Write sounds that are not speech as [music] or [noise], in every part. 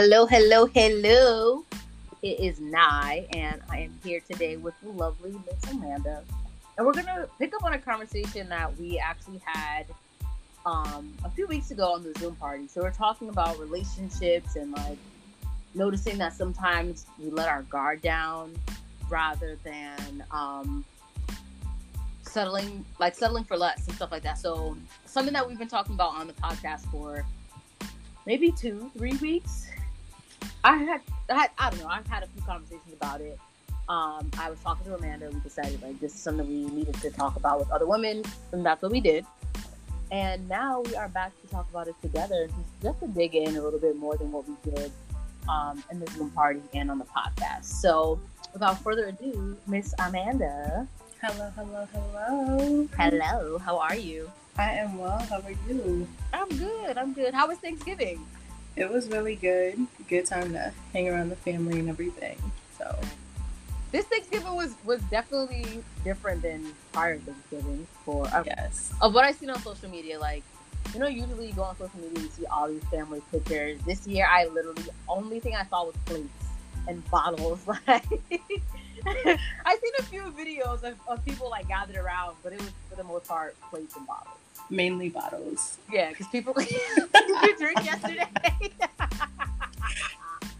Hello, hello, hello. It is Nye, and I am here today with the lovely Miss Amanda. And we're gonna pick up on a conversation that we actually had um, a few weeks ago on the Zoom party. So we're talking about relationships and like noticing that sometimes we let our guard down rather than um, settling, like settling for less and stuff like that. So something that we've been talking about on the podcast for maybe two, three weeks. I had, I had, I don't know. I've had a few conversations about it. Um, I was talking to Amanda. We decided like this is something we needed to talk about with other women, and that's what we did. And now we are back to talk about it together, just to dig in a little bit more than what we did um, in the Zoom party and on the podcast. So, without further ado, Miss Amanda. Hello, hello, hello. Hello. How are you? I am well. How are you? I'm good. I'm good. How was Thanksgiving? It was really good. Good time to hang around the family and everything. So this Thanksgiving was was definitely different than prior Thanksgiving. For uh, yes, of what I've seen on social media, like you know, usually you go on social media, you see all these family pictures. This year, I literally only thing I saw was plates and bottles. [laughs] Like I seen a few videos of, of people like gathered around, but it was for the most part plates and bottles. Mainly bottles. Yeah, because [laughs] people did you drink yesterday?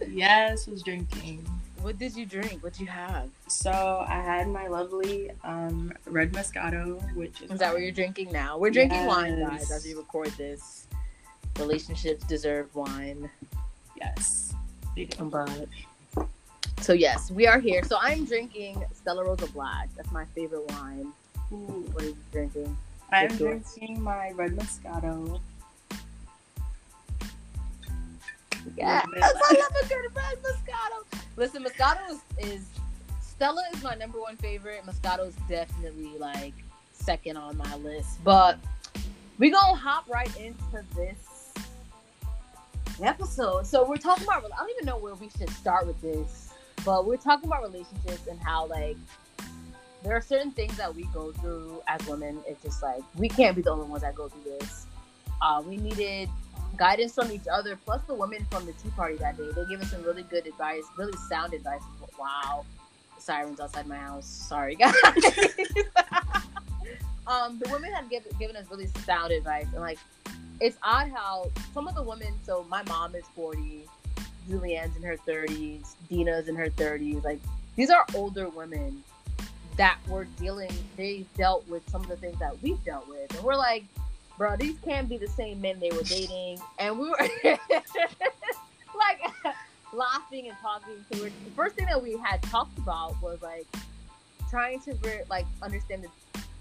yes, was drinking. What did you drink? What did you have? So I had my lovely um, red Moscato, which is, is that what you're drinking now? We're drinking yes. wine, guys, as we record this. Relationships deserve wine. Yes, but so yes, we are here. So I'm drinking Stella Rosa Black. That's my favorite wine. Ooh. What are you drinking? I'm drinking my red Moscato. Yes, I love a good red Moscato. Listen, Moscato is, is Stella is my number one favorite. Moscato is definitely like second on my list. But we gonna hop right into this episode. So we're talking about. I don't even know where we should start with this, but we're talking about relationships and how like there are certain things that we go through as women. It's just like we can't be the only ones that go through this. Uh, we needed guidance from each other, plus the women from the Tea Party that day. They gave us some really good advice, really sound advice. Wow, sirens outside my house. Sorry, [laughs] guys. um, the women had given, given us really sound advice, and like, it's odd how some of the women. So my mom is forty, Julianne's in her thirties, Dina's in her thirties. Like, these are older women that were dealing. They dealt with some of the things that we've dealt with, and we're like bro, these can't be the same men they were dating. And we were [laughs] like [laughs] laughing and talking. So the first thing that we had talked about was like trying to like understand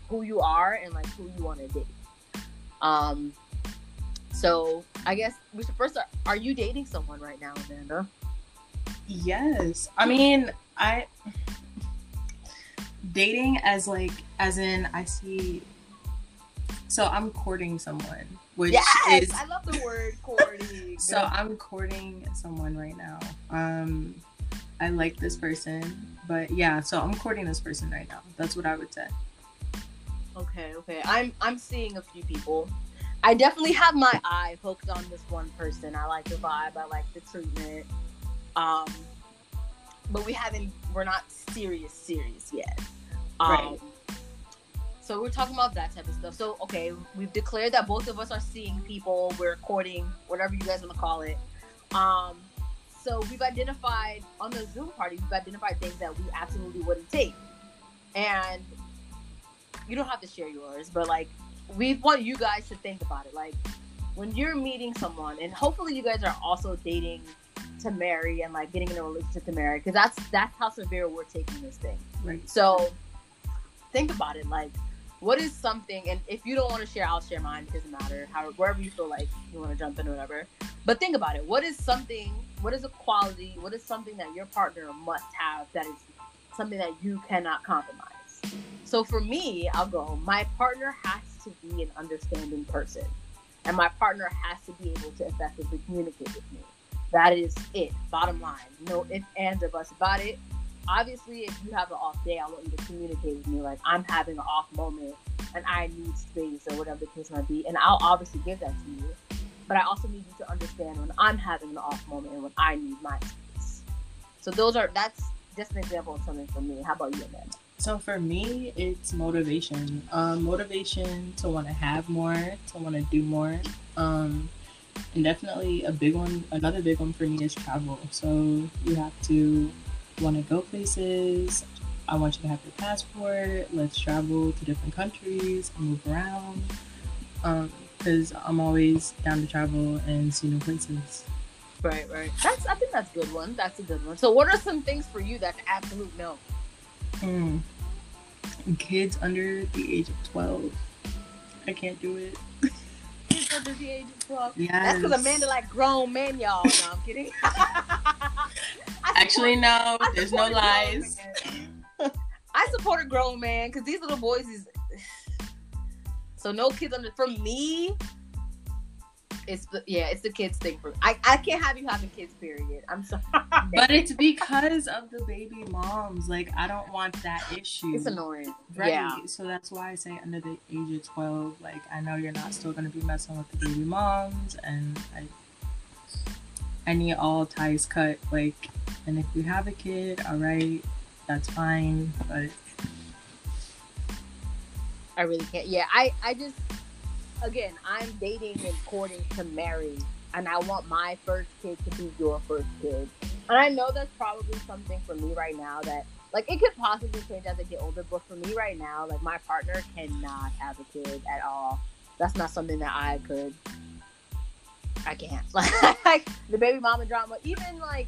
who you are and like who you want to date. Um, so I guess we should first. Are you dating someone right now, Amanda? Yes. I mean, I dating as like as in I see so I'm courting someone, which yes, is I love the word [laughs] courting. [laughs] so I'm courting someone right now. Um, I like this person, but yeah, so I'm courting this person right now. That's what I would say. Okay, okay. I'm I'm seeing a few people. I definitely have my eye hooked on this one person. I like the vibe. I like the treatment. Um, but we haven't. We're not serious, serious yet. Um, right. So we're talking about that type of stuff. So okay, we've declared that both of us are seeing people, we're courting, whatever you guys want to call it. Um, so we've identified on the Zoom party, we've identified things that we absolutely wouldn't take. And you don't have to share yours, but like we want you guys to think about it. Like when you're meeting someone, and hopefully you guys are also dating to marry and like getting in a relationship to marry, because that's that's how severe we're taking this thing. Right. So think about it. Like what is something and if you don't want to share i'll share mine it doesn't matter how wherever you feel like you want to jump in or whatever. But think about it what is something what is a quality what is something that your partner must have that is something that you cannot compromise? So for me i'll go my partner has to be an understanding person and my partner has to be able to effectively communicate with me. That is it bottom line no ifs ands or buts about it obviously, if you have an off day, I want you to communicate with me. Like, I'm having an off moment and I need space or whatever the case might be. And I'll obviously give that to you. but I also need you to understand when I'm having an off moment and when I need my space. So those are that's just an example of something for me. How about you, Amanda? So for me, it's motivation. Um, motivation to want to have more, to want to do more. Um, and definitely a big one, another big one for me is travel. So you have to want to go places. I want you to have your passport. Let's travel to different countries, move around. Because um, I'm always down to travel and see new places. Right, right. That's I think that's a good one. That's a good one. So what are some things for you that's absolute no? Mm. Kids under the age of twelve. I can't do it. [laughs] Kids under the age of twelve. Yes. That's because Amanda like grown men, y'all. No, I'm kidding. [laughs] Actually, no. There's no lies. [laughs] I support a grown man because these little boys is. [sighs] So no kids under. For me, it's the yeah, it's the kids thing for I, I can't have you having kids, period. I'm sorry. [laughs] But it's because of the baby moms. Like I don't want that issue. It's annoying. Right. Yeah. So that's why I say under the age of twelve, like I know you're not still gonna be messing with the baby moms and I I need all ties cut. Like and if you have a kid, alright, that's fine. But I really can't yeah, I, I just again, I'm dating and courting to marry, and I want my first kid to be your first kid. And I know that's probably something for me right now that, like, it could possibly change as I get older, but for me right now, like, my partner cannot have a kid at all. That's not something that I could. I can't. [laughs] Like, the baby mama drama, even like,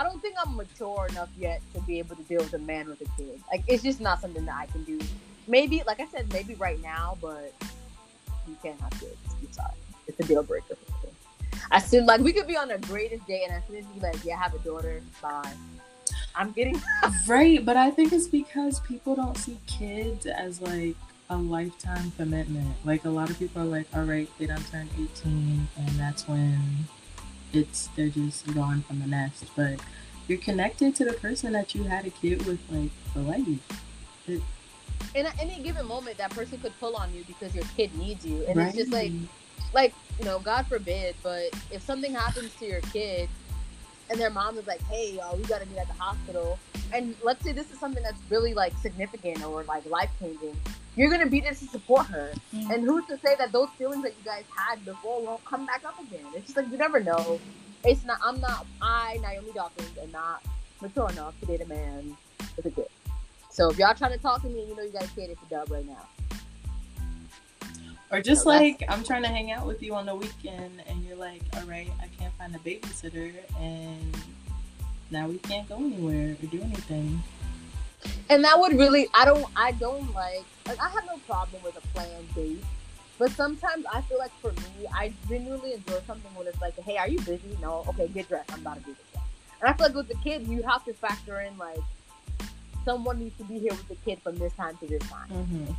I don't think I'm mature enough yet to be able to deal with a man with a kid. Like, it's just not something that I can do. Maybe, like I said, maybe right now, but you can't have kids. I'm sorry. It's a deal breaker for me. As soon like we could be on the greatest day and as soon as you like, yeah, I have a daughter, bye. I'm getting [laughs] right, but I think it's because people don't see kids as like a lifetime commitment. Like a lot of people are like, all right, they don't turn 18, and that's when it's they're just gone from the nest. But you're connected to the person that you had a kid with, like for life. It, in any given moment that person could pull on you because your kid needs you. And right. it's just like like you know god forbid but if something happens to your kid and their mom is like hey y'all we gotta meet at the hospital and let's say this is something that's really like significant or like life changing you're gonna be there to support her. Mm-hmm. and who's to say that those feelings that you guys had before won't come back up again? It's just like you never know. It's not i'm not i naomi dawkins am not mature enough to date a man with a kid so if y'all trying to talk to me, you know you guys can't hit the dub right now. Or just so like I'm trying to hang out with you on the weekend, and you're like, "All right, I can't find a babysitter, and now we can't go anywhere or do anything." And that would really, I don't, I don't like, like I have no problem with a planned date, but sometimes I feel like for me, I genuinely enjoy something when it's like, "Hey, are you busy? No, okay, get dressed. I'm about to do this." And I feel like with the kids, you have to factor in like someone needs to be here with the kid from this time to this time. Mm-hmm.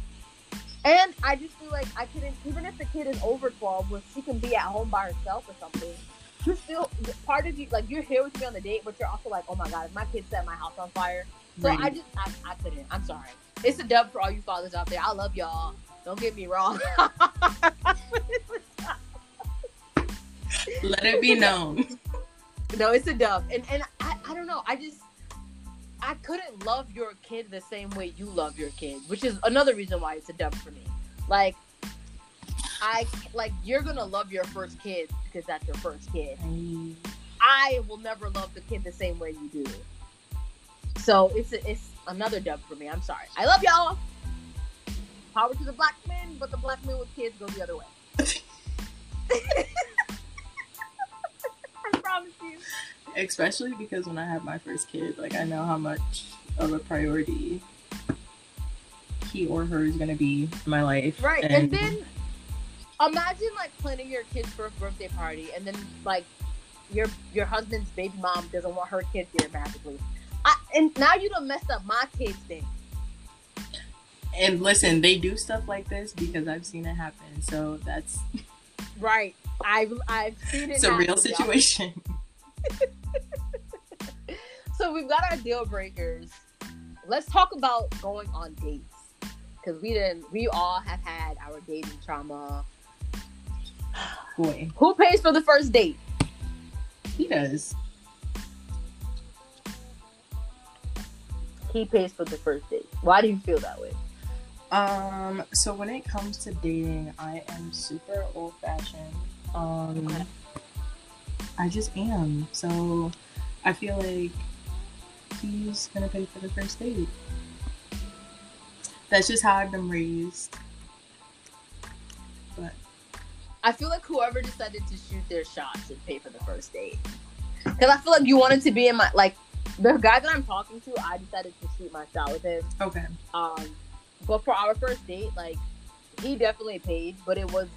And I just feel like I couldn't, even if the kid is over 12, where she can be at home by herself or something, you still, part of you, like, you're here with me on the date, but you're also like, oh my God, if my kid set my house on fire. So right. I just, I, I couldn't. I'm sorry. It's a dub for all you fathers out there. I love y'all. Don't get me wrong. [laughs] Let it be known. [laughs] No, it's a dub. And, and I, I don't know. I just, I couldn't love your kid the same way you love your kid, which is another reason why it's a dub for me. Like, I like you're gonna love your first kid because that's your first kid. I will never love the kid the same way you do. So it's a, it's another dub for me. I'm sorry. I love y'all. Power to the black men, but the black men with kids go the other way. [laughs] Promise you especially because when I have my first kid, like I know how much of a priority he or her is gonna be in my life. Right, and, and then imagine like planning your kid's first birthday party, and then like your your husband's baby mom doesn't want her kid there magically. I, and now you don't mess up my kid's thing. And listen, they do stuff like this because I've seen it happen. So that's right. I've I've seen it. It's happen, a real situation. [laughs] so we've got our deal breakers. Let's talk about going on dates because we didn't. We all have had our dating trauma. boy. Who pays for the first date? He does. He pays for the first date. Why do you feel that way? Um, so when it comes to dating, I am super old fashioned. Um Okay. I just am. So I feel like he's gonna pay for the first date. That's just how I've been raised. But I feel like whoever decided to shoot their shot should pay for the first date. Because I feel like you wanted to be in my like the guy that I'm talking to. I decided to shoot my shot with him. okay. Um, but for our first date, like he definitely paid, but it was.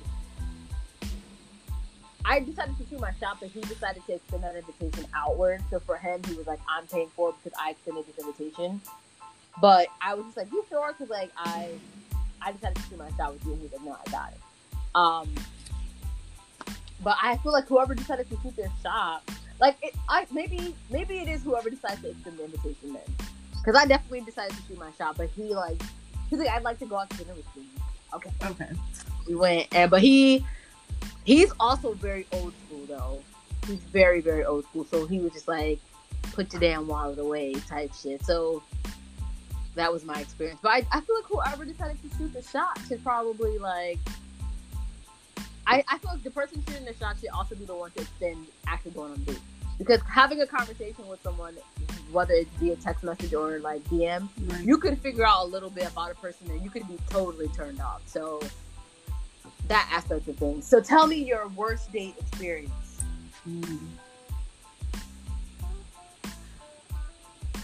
I decided to shoot my shot, but he decided to extend that invitation outward. So for him, he was like, "I'm paying for it because I extended this invitation." But I was just like, "You sure?" Because like I, I decided to shoot my shot with you, and he was like, "No, I got it." Um, but I feel like whoever decided to shoot their shot, like it, I maybe maybe it is whoever decides to extend the invitation then, because I definitely decided to shoot my shot, but he like he's like I'd like to go out to dinner with you. Okay, Okay. we went, and but he he's also very old school though. He's very very old school, so he was just like put your damn wallet away type shit. So that was my experience. But I, I feel like whoever decided to shoot the shot should probably like. I, I feel like the person shooting the shot should also be the one to extend actually going on date. Because having a conversation with someone, whether it's via text message or like DM, Right. you could figure out a little bit about a person and you could be totally turned off. So that aspect of things. So tell me your worst date experience. Ooh.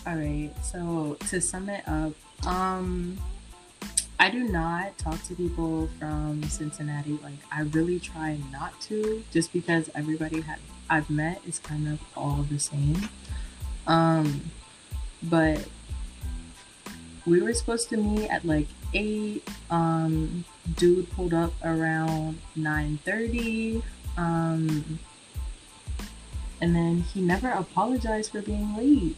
All right. So to sum it up, um, I do not talk to people from Cincinnati. Like I really try not to, just because everybody I've met is kind of all the same. Um, but we were supposed to meet at like eight. Um, dude pulled up around nine thirty. Um, and then he never apologized for being late.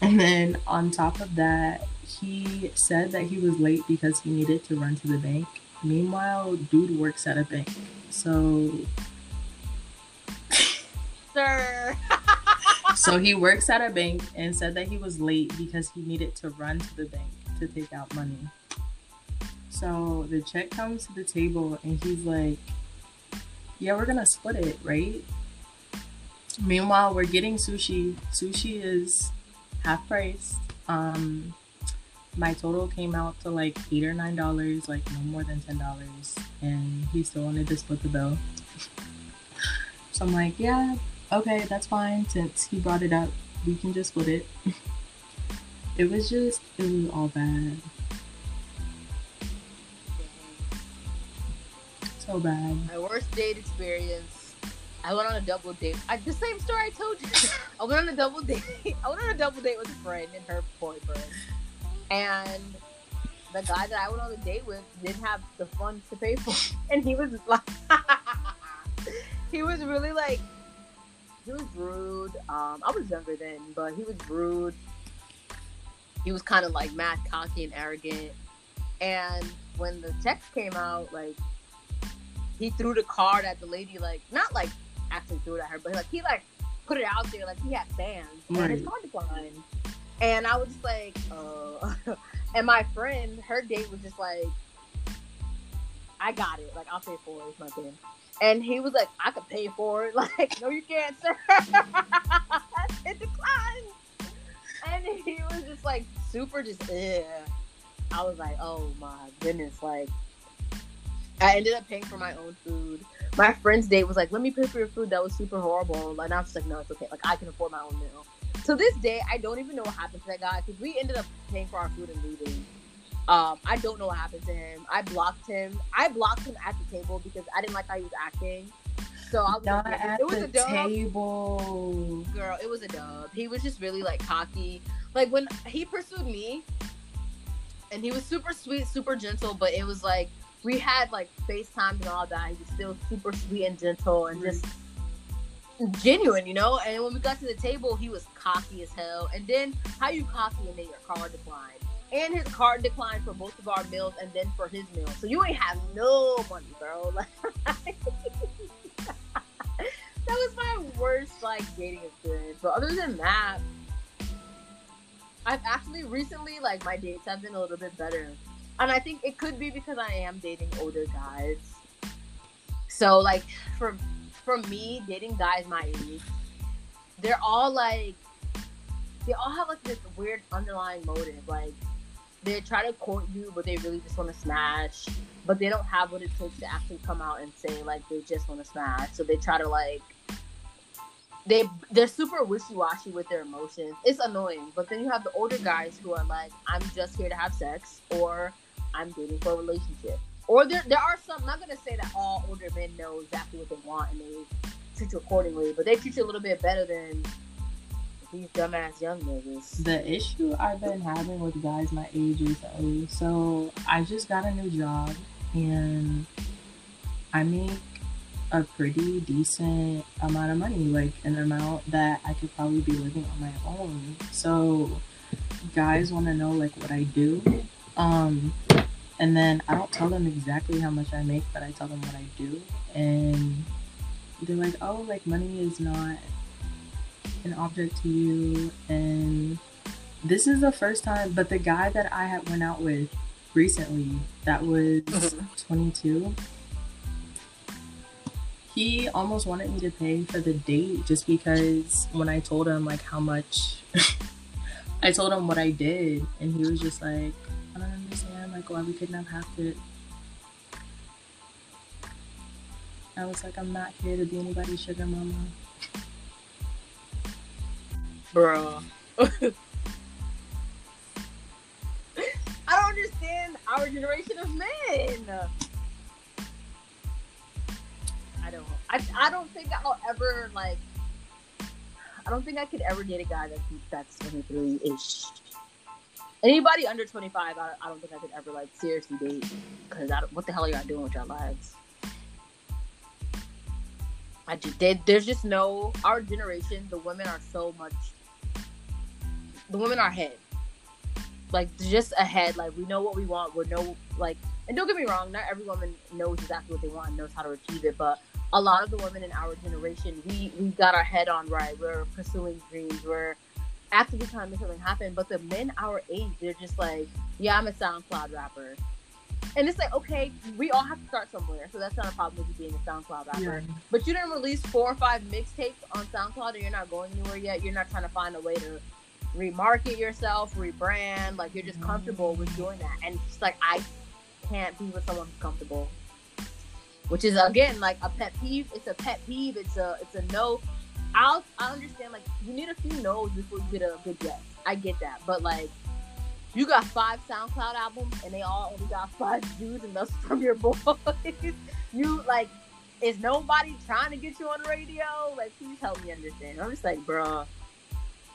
And then on top of that, he said that he was late because he needed to run to the bank. Meanwhile, dude works at a bank. So Sir. [laughs] so he works at a bank and said that he was late because he needed to run to the bank to take out money. So the check comes to the table and he's like, Yeah, we're gonna split it, right? Meanwhile, we're getting sushi. Sushi is half price. Um my total came out to like eight or nine dollars, like no more than ten dollars, and he still wanted to split the bill. [laughs] So I'm like, yeah, okay, that's fine. Since he brought it up, we can just split it. [laughs] it was just, it was all bad. So bad. My worst date experience. I went on a double date. I, the same story I told you. [laughs] I went on a double date. [laughs] I went on a double date with a friend and her boyfriend. And the guy that I went on a date with didn't have the funds to pay for. it. And he was like, he was really like, he was rude. Um, I was younger then, but he was rude. He was kind of like mad, cocky, and arrogant. And when the text came out, like he threw the card at the lady, like not like actually threw it at her, but like he like put it out there, like he had fans, and his Right. card declined. And I was just like, uh, [laughs] and my friend, her date was just like, I got it, like I'll pay for it, it's my thing. And he was like, I could pay for it. [laughs] Like, no, you can't, sir. [laughs] it declined. And he was just like super just Ugh. I was like, oh my goodness, like I ended up paying for my own food. My friend's date was like, let me pay for your food. That was super horrible. And I was like, no, it's okay. Like I can afford my own meal. To this day, I don't even know what happened to that guy because we ended up paying for our food and leaving. Um, I don't know what happened to him. I blocked him. I blocked him at the table because I didn't like how he was acting. So I was Not like, at it was the a dub table. girl, it was a dub. He was just really like cocky. Like when he pursued me, and he was super sweet, super gentle, but it was like we had like FaceTime and all that. He was still super sweet and gentle and just genuine, you know. And when we got to the table, he was cocky as hell. And then how you cocky and then your card declined. And his card declined for both of our meals and then for his meal. So you ain't have no money, bro. [laughs] Like, that was my worst like dating experience. But other than that, I've actually recently like my dates have been a little bit better, and I think it could be because I am dating older guys. So like for for me, dating guys my age, they're all like they all have like this weird underlying motive. Like they try to court you, but they really just want to smash. But they don't have what it takes to actually come out and say like they just want to smash. So they try to like they they're super wishy washy with their emotions. It's annoying. But then you have the older guys who are like, I'm just here to have sex, or I'm dating for a relationship. Or there there are some. I'm not gonna say that all older men know exactly what they want and they treat you accordingly, but they treat you a little bit better than these dumbass young niggas. The issue I've been having with guys my age recently, so I just got a new job and I make a pretty decent amount of money, like an amount that I could probably be living on my own. So guys want to know like what I do. Um and then I don't tell them exactly how much I make, but I tell them what I do and they're like, "Oh, like money is not an object to you." And this is the first time, but the guy that I had went out with recently that was mm-hmm. 22 he almost wanted me to pay for the date just because when I told him like how much [laughs] I told him what I did and he was just like, I don't understand like why we couldn't have half it. I was like, I'm not here to be anybody's sugar mama. Bro. I don't understand our generation of men. I don't. I, I don't think I'll ever like. I don't think I could ever date a guy that that's 23 ish. Anybody under 25, I, I don't think I could ever like seriously date because what the hell are y'all doing with your lives? I just did. There's just no our generation. The women are so much. The women are ahead, like just ahead. Like we know what we want. We know like, and don't get me wrong. Not every woman knows exactly what they want and knows how to achieve it. But a lot of the women in our generation, we we got our head on right. We're pursuing dreams. We're actively trying to make something happen. But the men our age, they're just like, yeah, I'm a SoundCloud rapper. And it's like, okay, we all have to start somewhere. So that's not a problem with you being a SoundCloud rapper. Yeah. But you didn't release four or five mixtapes on SoundCloud and you're not going anywhere yet. You're not trying to find a way to remarket yourself, rebrand. Like you're just comfortable with doing that. And it's like I can't be with someone who's comfortable which is again like a pet peeve. It's a pet peeve. It's a it's a no. I'll I understand like you need a few no's before you get a good yes. I get that, but like you got five SoundCloud albums and they all only got five views and that's [laughs] from your boys. you like is nobody trying to get you on the radio? Like please help me understand. I'm just like, bruh.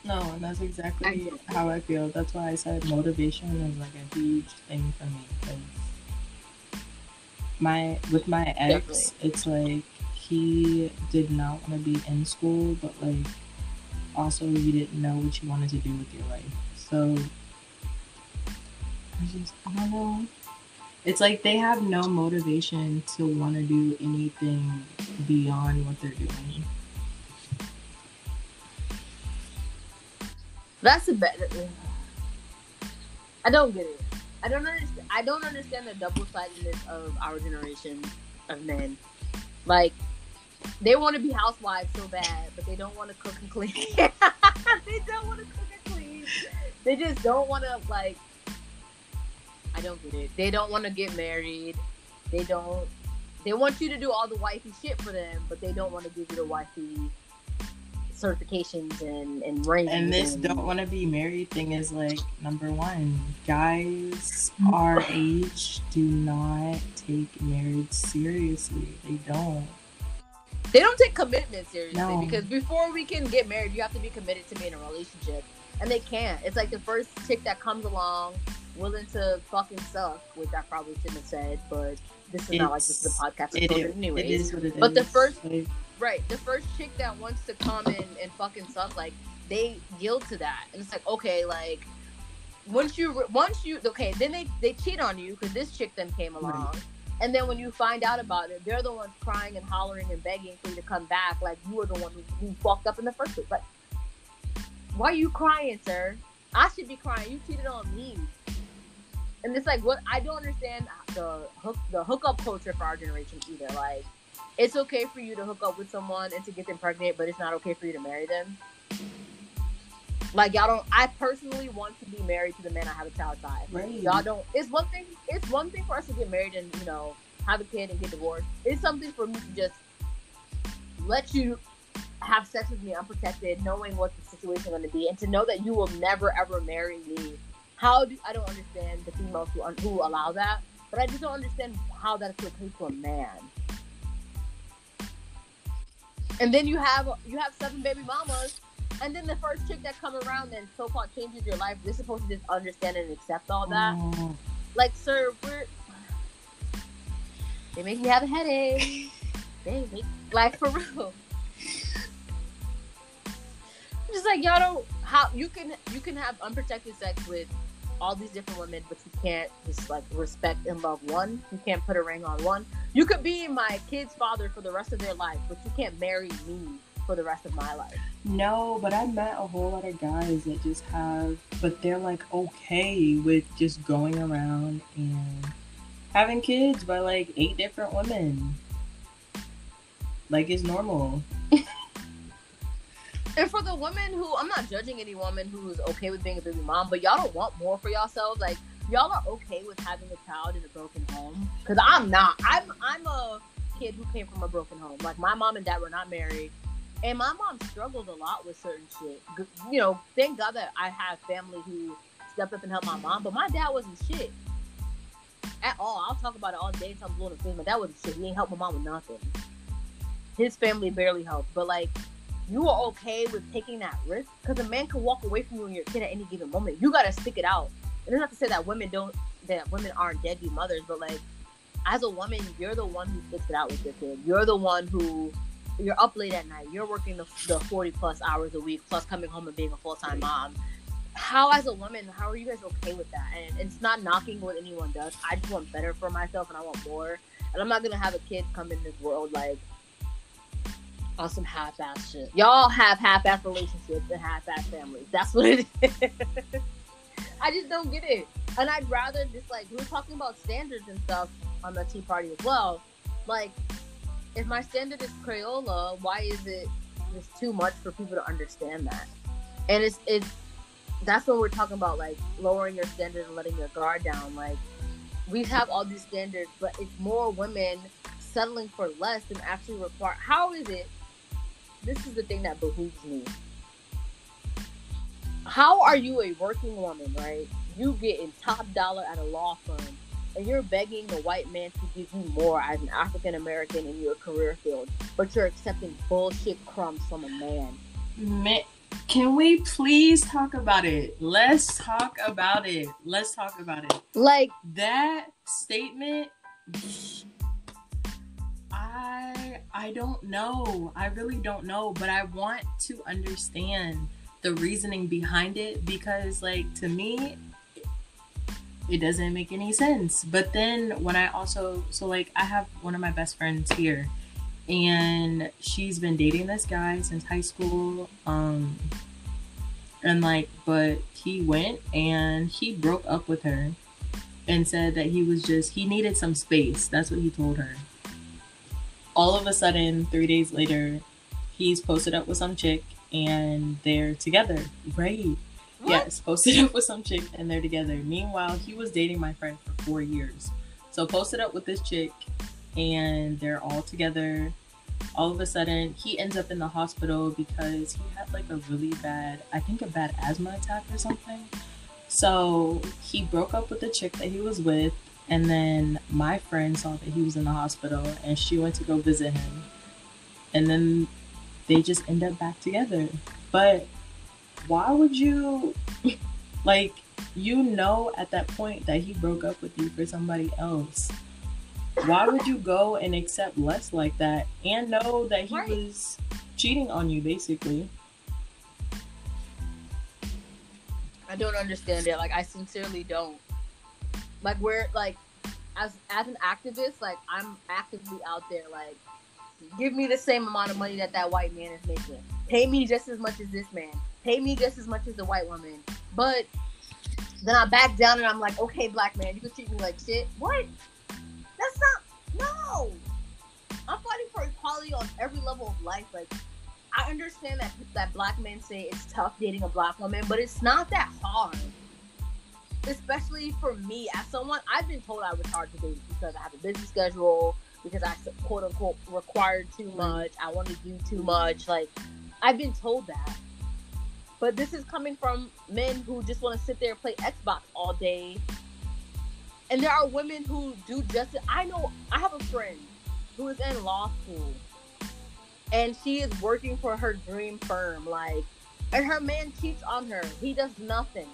No, and that's exactly I how I feel. That's why I said motivation is like a huge thing for me because my with my ex, Definitely. it's like he did not want to be in school, but like also you didn't know what you wanted to do with your life. So I just I don't know. It's like they have no motivation to want to do anything beyond what they're doing. That's a better. I don't get it. I don't understand. I don't understand the double sidedness of our generation of men. Like they want to be housewives so bad, but they don't want to cook and clean. [laughs] they don't want to cook and clean. They just don't want to like. I don't get it. They don't want to get married. They don't. They want you to do all the wifey shit for them, but they don't want to give you the wifey certifications and and rings. And this and, don't want to be married thing is like number one. Guys mm-hmm. our age do not take marriage seriously. They don't. They don't take commitment seriously no. because before we can get married, you have to be committed to be in a relationship, and they can't. It's like the first chick that comes along willing to fucking suck, which I probably shouldn't have said, but this is it's, not like this is a podcast. It is, anyways. It is what it but is. the first. Like, Right. The first chick that wants to come and, and fucking suck, like they yield to that, and it's like okay, like once you once you okay, then they they cheat on you because this chick then came along, right. And then when you find out about it, they're the ones crying and hollering and begging for you to come back, like you were the one who, who fucked up in the first place. Like, why are you crying, sir? I should be crying. You cheated on me. And it's like what I don't understand the hook the hookup culture for our generation either. Like, it's okay for you to hook up with someone and to get them pregnant, but it's not okay for you to marry them. Like y'all don't. I personally want to be married to the man I have a child by. Right. Y'all don't. It's one thing. It's one thing for us to get married and you know have a kid and get divorced. It's something for me to just let you have sex with me unprotected, knowing what the situation going to be, and to know that you will never ever marry me. How do I don't understand the females who who allow that, but I just don't understand how that's okay to a man. And then you have you have seven baby mamas and then the first chick that come around and so called changes your life, they're supposed to just understand and accept all that. Oh. Like, sir, we're they make me have a headache. [laughs] they make like for real. [laughs] just like y'all don't how you can you can have unprotected sex with all these different women, but you can't just like respect and love one. You can't put a ring on one. You could be my kid's father for the rest of their life, but you can't marry me for the rest of my life. No, but I met a whole lot of guys that just have, but they're like okay with just going around and having kids by like eight different women. Like it's normal. [laughs] and for the women who, I'm not judging any woman who's okay with being a baby mom, but y'all don't want more for yourselves. Like y'all are okay with having a child in a broken home. Cause I'm not. I'm I'm a kid who came from a broken home. Like my mom and dad were not married. And my mom struggled a lot with certain shit. You know, thank God that I have family who stepped up and helped my mom, but my dad wasn't shit at all. I'll talk about it all day until I'm blue in the. My dad wasn't shit. He ain't help my mom with nothing. His family barely helped, but like, you are okay with taking that risk because a man can walk away from you and your kid at any given moment. You gotta stick it out. It doesn't have to say that women don't, that women aren't deadbeat mothers, but like, as a woman, you're the one who sticks it out with your kid. You're the one who you're up late at night, you're working the, the 40 plus hours a week, plus coming home and being a full time mom. How, as a woman, how are you guys okay with that? And it's not knocking what anyone does. I just want better for myself and I want more. And I'm not gonna have a kid come in this world like on some half ass shit. Y'all have half ass relationships and half ass families. That's what it is. [laughs] I just don't get it. And I'd rather just like, we are talking about standards and stuff on the Tea Party as well. Like, if my standard is Crayola, why is it just too much for people to understand that? And it's it's that's what we're talking about, like lowering your standard and letting your guard down. Like we have all these standards, but it's more women settling for less than actually require. How is it? This is the thing that behooves me. How are you a working woman, right? You getting top dollar at a law firm and you're begging the white man to give you more as an African American in your career field, but you're accepting bullshit crumbs from a man. man. Can we please talk about it? Let's talk about it. Let's talk about it. Like that statement I I don't know. I really don't know, but I want to understand the reasoning behind it because like to me it doesn't make any sense. But then when I also, so like I have one of my best friends here and she's been dating this guy since high school. Um, and like, but he went and he broke up with her and said that he was just, he needed some space. That's what he told her. All of a sudden, three days later, he's posted up with some chick and they're together. Right. What? Yes, posted up with some chick and they're together. Meanwhile, he was dating my friend for four years. So posted up with this chick and they're all together. All of a sudden, he ends up in the hospital because he had like a really bad, I think a bad asthma attack or something. So he broke up with the chick that he was with, and then my friend saw that he was in the hospital and she went to go visit him. And then they just end up back together. But why would you [laughs] like you know at that point that he broke up with you for somebody else why would you go and accept less like that and know that he right. was cheating on you basically i don't understand it like i sincerely don't like we're like as as an activist, like I'm actively out there, like give me the same amount of money that that white man is making. Pay me just as much as this man. Pay me just as much as the white woman. But then I back down and I'm like, okay, black man, you can treat me like shit. What? That's not. No. I'm fighting for equality on every level of life. Like, I understand that that black men say it's tough dating a black woman, but it's not that hard. Especially for me, as someone I've been told I was hard to date because I have a busy schedule, because I quote unquote required too mm-hmm. much, I want to do too much. Like, I've been told that. But this is coming from men who just want to sit there and play Xbox all day. And there are women who do justice. I know I have a friend who is in law school and she is working for her dream firm. Like, and her man cheats on her. He does nothing.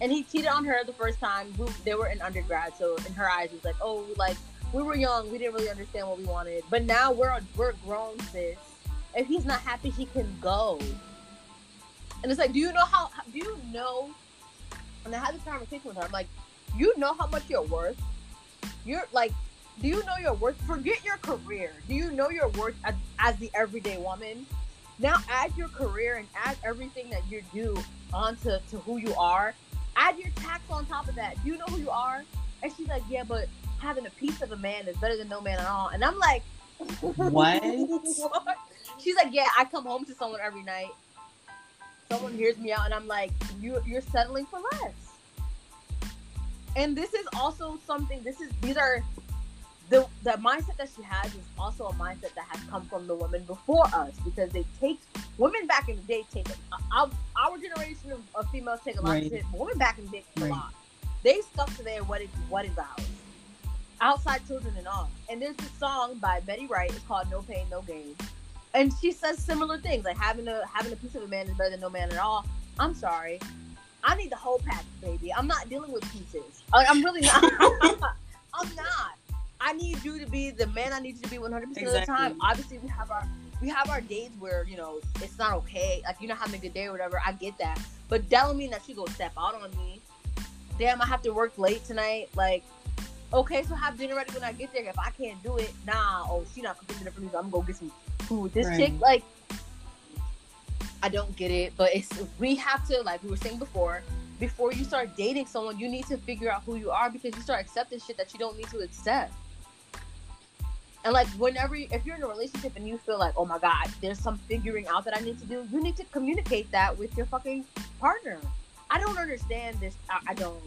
And he cheated on her the first time. They were in undergrad, so in her eyes, it's like, oh, like we were young, we didn't really understand what we wanted. But now we're we're grown, sis. If he's not happy, he can go. And it's like, do you know how? Do you know? And I had this conversation with her. I'm like, you know how much you're worth. You're like, do you know your worth? Forget your career. Do you know your worth as, as the everyday woman? Now add your career and add everything that you do onto to who you are. Add your tax on top of that. Do you know who you are? And she's like, yeah, but having a piece of a man is better than no man at all. And I'm like, [laughs] what? what? [laughs] She's like, yeah, I come home to someone every night. Someone hears me out, and I'm like, you you're settling for less. And this is also something. This is these are the the mindset that she has is also a mindset that has come from the women before us because they take women back in the day take our, our generation of, of, females take a lot right. of shit. Women back in the day take right. a lot. They stuck to their wedding wedding vows outside children and all. And there's this song by Betty Wright. It's called No Pain, No Gain. And she says similar things like having a having a piece of a man is better than no man at all. I'm sorry. I need the whole package, baby. I'm not dealing with pieces. I, am really not. [laughs] I'm not. I need you to be the man I need you to be 100 percent of the time. Obviously, we have our we have our days where you know it's not okay. Like you're not having a good day or whatever. I get that, but that don't mean that she go step out on me. Damn, I have to work late tonight. Like okay, so have dinner ready when I get there. If I can't do it, nah, oh, she not cooking dinner for me, so I'm gonna go get some food with this right. chick. Like, I don't get it, but it's we have to, like we were saying before, before you start dating someone, you need to figure out who you are because you start accepting shit that you don't need to accept. And like whenever, if you're in a relationship and you feel like, oh my god, there's some figuring out that I need to do, you need to communicate that with your fucking partner. I don't understand this. I, I don't.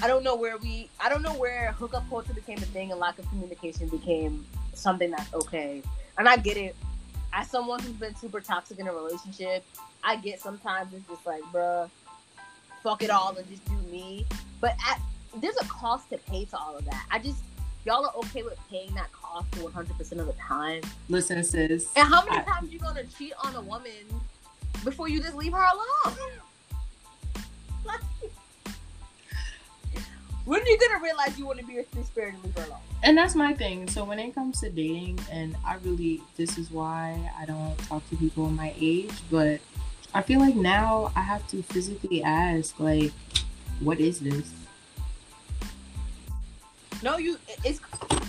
I don't know where we I don't know where hookup culture became a thing and lack of communication became something that's okay. And I get it. As someone who's been super toxic in a relationship, I get sometimes it's just like, bruh, fuck it all and just do me. But at, there's a cost to pay to all of that. I just y'all are okay with paying that cost 100 percent of the time. Listen, sis. And how many I, times you gonna cheat on a woman before you just leave her alone? like, [laughs] when are you gonna realize you want to be a free spirit and leave her alone? And that's my thing. So when it comes to dating, and I really, this is why I don't talk to people my age, but I feel like now I have to physically ask, like, what is this? No, you. It's.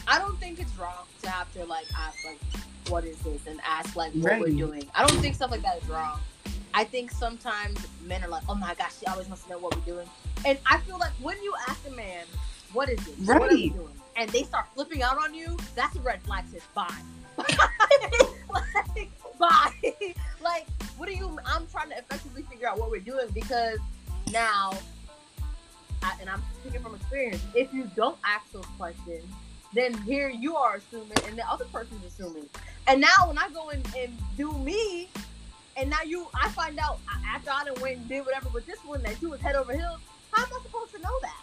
I don't think it's wrong to have to like ask like, what is this, and ask like what right. we're doing. I don't think stuff like that is wrong. I think sometimes men are like, oh my gosh, she always wants to know what we're doing. And I feel like when you ask a man, what is it? Right. What are we doing? And they start flipping out on you, that's a red flag, Says Bye. [laughs] like, bye. [laughs] like, what are you, I'm trying to effectively figure out what we're doing because now, I, and I'm speaking from experience, if you don't ask those questions, then here you are assuming and the other person's assuming. And now when I go and, and do me, and now you, I find out after I done went and did whatever with this one that you was head over heels. How am I supposed to know that?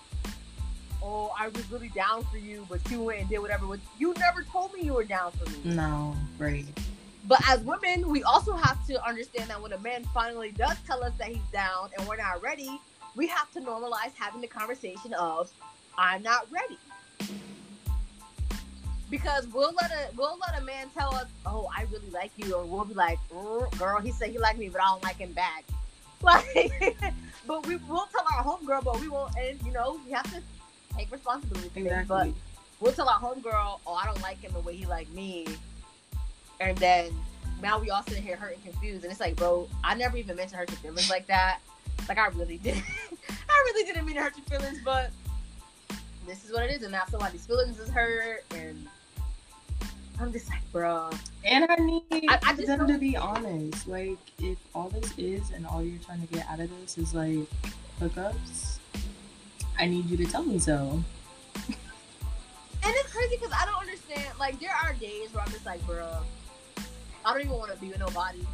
Oh, I was really down for you, but you went and did whatever. With you never told me you were down for me. No, right. But as women, we also have to understand that when a man finally does tell us that he's down and we're not ready, we have to normalize having the conversation of, "I'm not ready." because we'll let a we'll let a man tell us, "Oh, I really like you," or we'll be like, mm, "Girl, he said he liked me, but I don't like him back." [laughs] Like, but we will tell our homegirl, but we won't. And you know, we have to take responsibility for Exactly. But we'll tell our homegirl, oh, I don't like him the way he like me. And then now we all sitting here hurt and confused. And it's like, bro, I never even meant to hurt your feelings like that. Like I really did. [laughs] I really didn't mean to hurt your feelings, but this is what it is. And now somebody's feelings is hurt. And I'm just like, bro. And I need I- I just them don't- to be honest. Like, if all this is and all you're trying to get out of this is like hookups, I need you to tell me so. And it's crazy because I don't understand. Like, there are days where I'm just like, bro, I don't even want to be with nobody.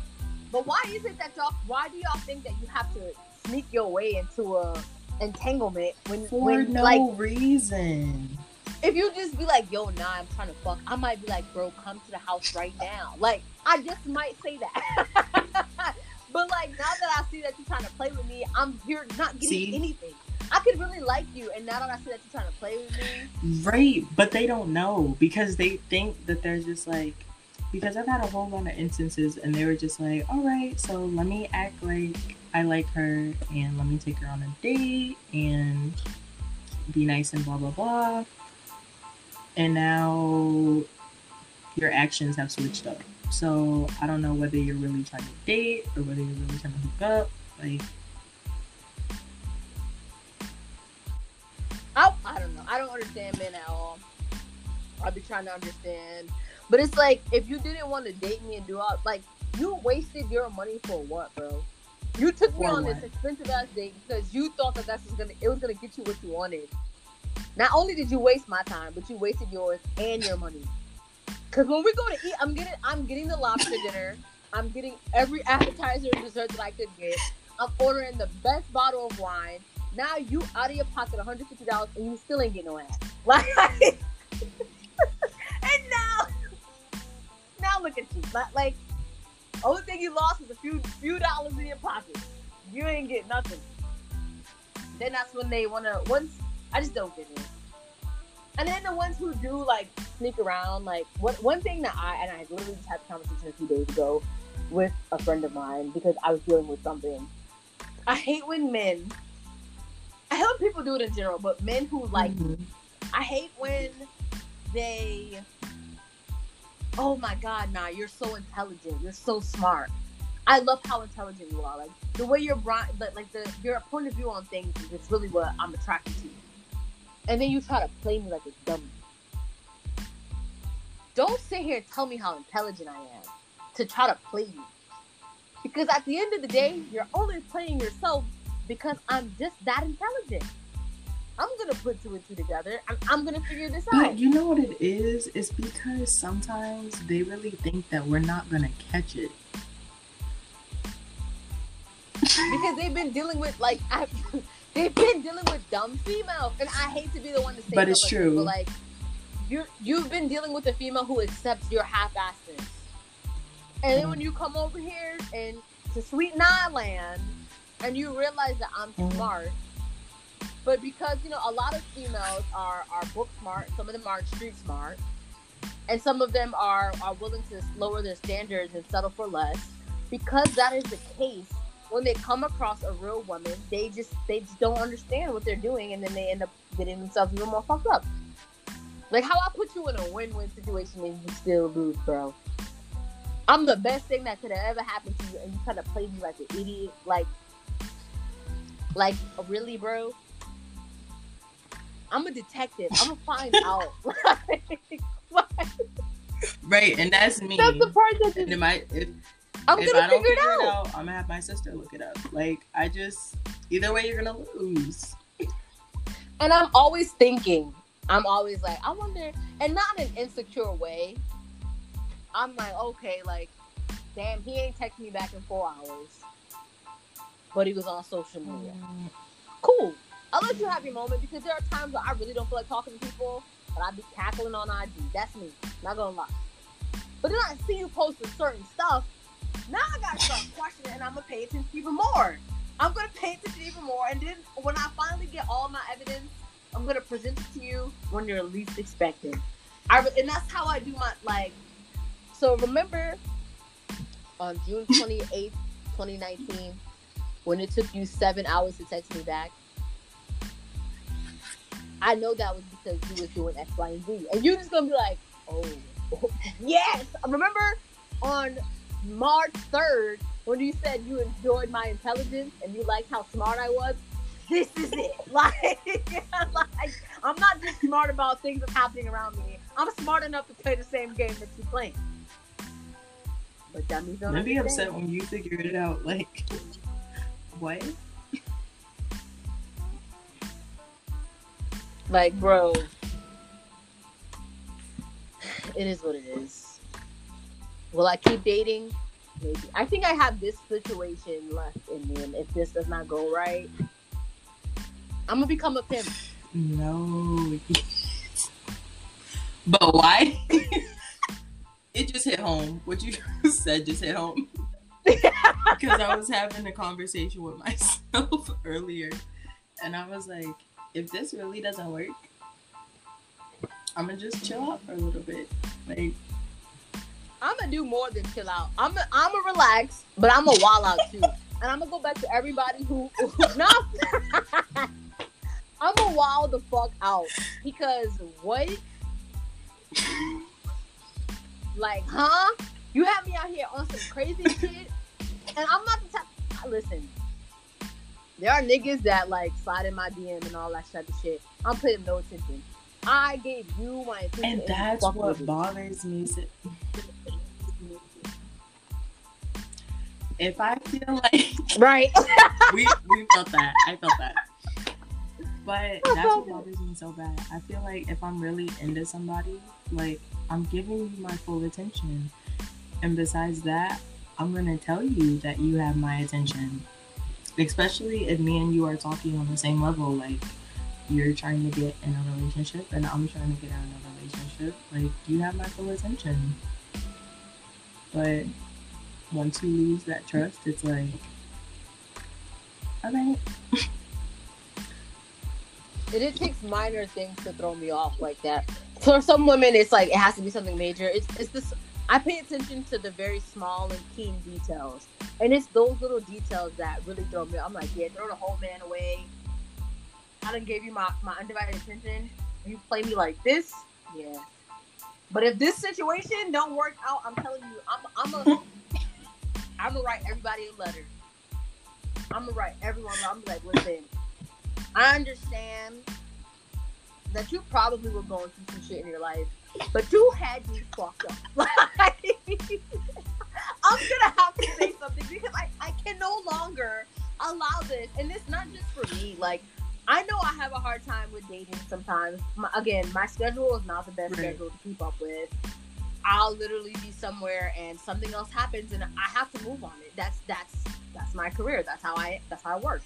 But why is it that y'all? Why do y'all think that you have to sneak your way into a entanglement when, For when no like, reason. if you just be like, yo, nah, I'm trying to fuck, I might be like, bro, come to the house right now. Like, I just might say that. [laughs] but like, now that I see that you're trying to play with me, I'm you're not getting See? anything. I could really like you, and now that I see that you're trying to play with me, Right, but they don't know because they think that they're just like because I've had a whole lot of instances and they were just like, all right, so let me act like I like her and let me take her on a date and be nice and blah blah blah. And now your actions have switched up. So I don't know whether you're really trying to date or whether you're really trying to hook up. Like I, I don't know. I don't understand men at all. I'll be trying to understand. But it's like if you didn't want to date me and do all like you wasted your money for what, bro? You took me on this expensive ass date because you thought that that's was gonna it was gonna get you what you wanted. Not only did you waste my time, but you wasted yours and your money. Cause when we go to eat, I'm getting I'm getting the lobster [laughs] dinner. I'm getting every appetizer and dessert that I could get. I'm ordering the best bottle of wine. Now you out of your pocket $150 and you still ain't getting no ass. [laughs] Like and now now look at you. Like only thing you lost is a few few dollars in your pocket. You ain't get nothing. Then that's when they wanna once I just don't get it. And then the ones who do like sneak around, like one one thing that I and I literally just had a conversation a few days ago with a friend of mine because I was dealing with something. I hate when men I hate when people do it in general, but men who like mhm. I hate when they Oh my god, nah, you're so intelligent. You're so smart. I love how intelligent you are. Like the way you're like, like the your point of view on things is really what I'm attracted to. And then you try to play me like a dummy. Don't sit here and tell me how intelligent I am to try to play you. Because at the end of the day, you're only playing yourself because I'm just that intelligent. I'm gonna put two and two together. I'm, I'm gonna figure this out. But you know what it is? It's because sometimes they really think that we're not gonna catch it. because they've been dealing with like I, [laughs] they've been dealing with dumb females, and I hate to be the one to say, But it's like this, true. but like you you've been dealing with a female who accepts your half-assness, and then when you come over here and to Sweet Nine Land, and you realize that I'm Mhm. smart. But because you know a lot of females are are book smart, some of them are street smart, and some of them are are willing to lower their standards and settle for less. Because that is the case, when they come across a real woman, they just they just don't understand what they're doing, and then they end up getting themselves even more fucked up. Like how I put you in a win-win situation and you still lose, bro. I'm the best thing that could have ever happened to you, and you kind of played me like an idiot. Like, like really, bro. I'm a detective. I'm gonna find out. Like, [laughs] Right, and that's me. that's the part that it might if, I'm if gonna I don't figure it out. I'm gonna have my sister look it up. Like I just either way you're gonna lose. And I'm always thinking, I'm always like, I wonder, and not in an insecure way. I'm like, okay, like, damn, he ain't texting me back in four hours, but he was on social media. Mm. Cool. I'll let you have your moment because there are times where I really don't feel like talking to people, but I be cackling on IG. That's me. Not gonna lie. But then I see you posting certain stuff. Now I gotta start [laughs] questioning, and I'm gonna pay attention even more. I'm gonna pay attention even more, and then when I finally get all my evidence, I'm gonna present it to you when you're least expecting. I re- and that's how I do my like. So remember, on June 28th, 2019, when it took you seven hours to text me back. I know that was because you was doing X, Y, and Z. And you're just gonna be like, oh, [laughs] yes. Remember on March 3rd when you said you enjoyed my intelligence and you liked how smart I was? This is it. [laughs] Like, [laughs] like I'm not just smart about things that's happening around me. I'm smart enough to play the same game that you playing. But dummies don't I'd be upset when you figured it out. Like, what? Like, bro, it is what it is. Will I keep dating? Maybe. I think I have this situation left in me, and if this does not go right, I'm gonna become a pimp. No. but why? [laughs] it just hit home. What you [laughs] said just hit home. [laughs] Because I was having a conversation with myself earlier, and I was like, if this really doesn't work, I'm gonna just chill out for a little bit. Like, I'm gonna do more than chill out. I'm gonna, I'm gonna relax, but I'm gonna wall out too. And I'm gonna go back to everybody who, who not. I'm gonna wall the fuck out because what? Like, huh? You have me out here on some crazy shit, and I'm not the type. Listen, there are niggas that like slide in my DM and all that type of shit. I'm paying no attention. I gave you my attention, and that's what me. bothers me. If I feel like Right. [laughs] we we felt that. I felt that. But that's what bothers me so bad. I feel like if I'm really into somebody, like I'm giving you my full attention. And besides that, I'm gonna tell you that you have my attention. Especially if me and you are talking on the same level, like you're trying to get in a relationship and I'm trying to get out of a relationship. Like you have my full attention. But once you lose that trust, it's like alright. It, [laughs] it takes minor things to throw me off like that. For some women, it's like it has to be something major. It's it's this. I pay attention to the very small and keen details, and it's those little details that really throw me. I'm like, yeah, throw the whole man away. I done gave you my my undivided attention. You play me like this, yeah. But if this situation don't work out, I'm telling you, I'm I'm a [laughs] I'm gonna write everybody a letter. I'm gonna write everyone. I'm like, listen. I understand that you probably were going through some shit in your life, but you had me fucked up. [laughs] Like, I'm gonna have to say something because I, I can no longer allow this. And it's not just for me. Like, I know I have a hard time with dating sometimes. My, again, my schedule is not the best Right. schedule to keep up with. I'll literally be somewhere and something else happens and I have to move on it. That's that's that's my career. That's how I that's how I work.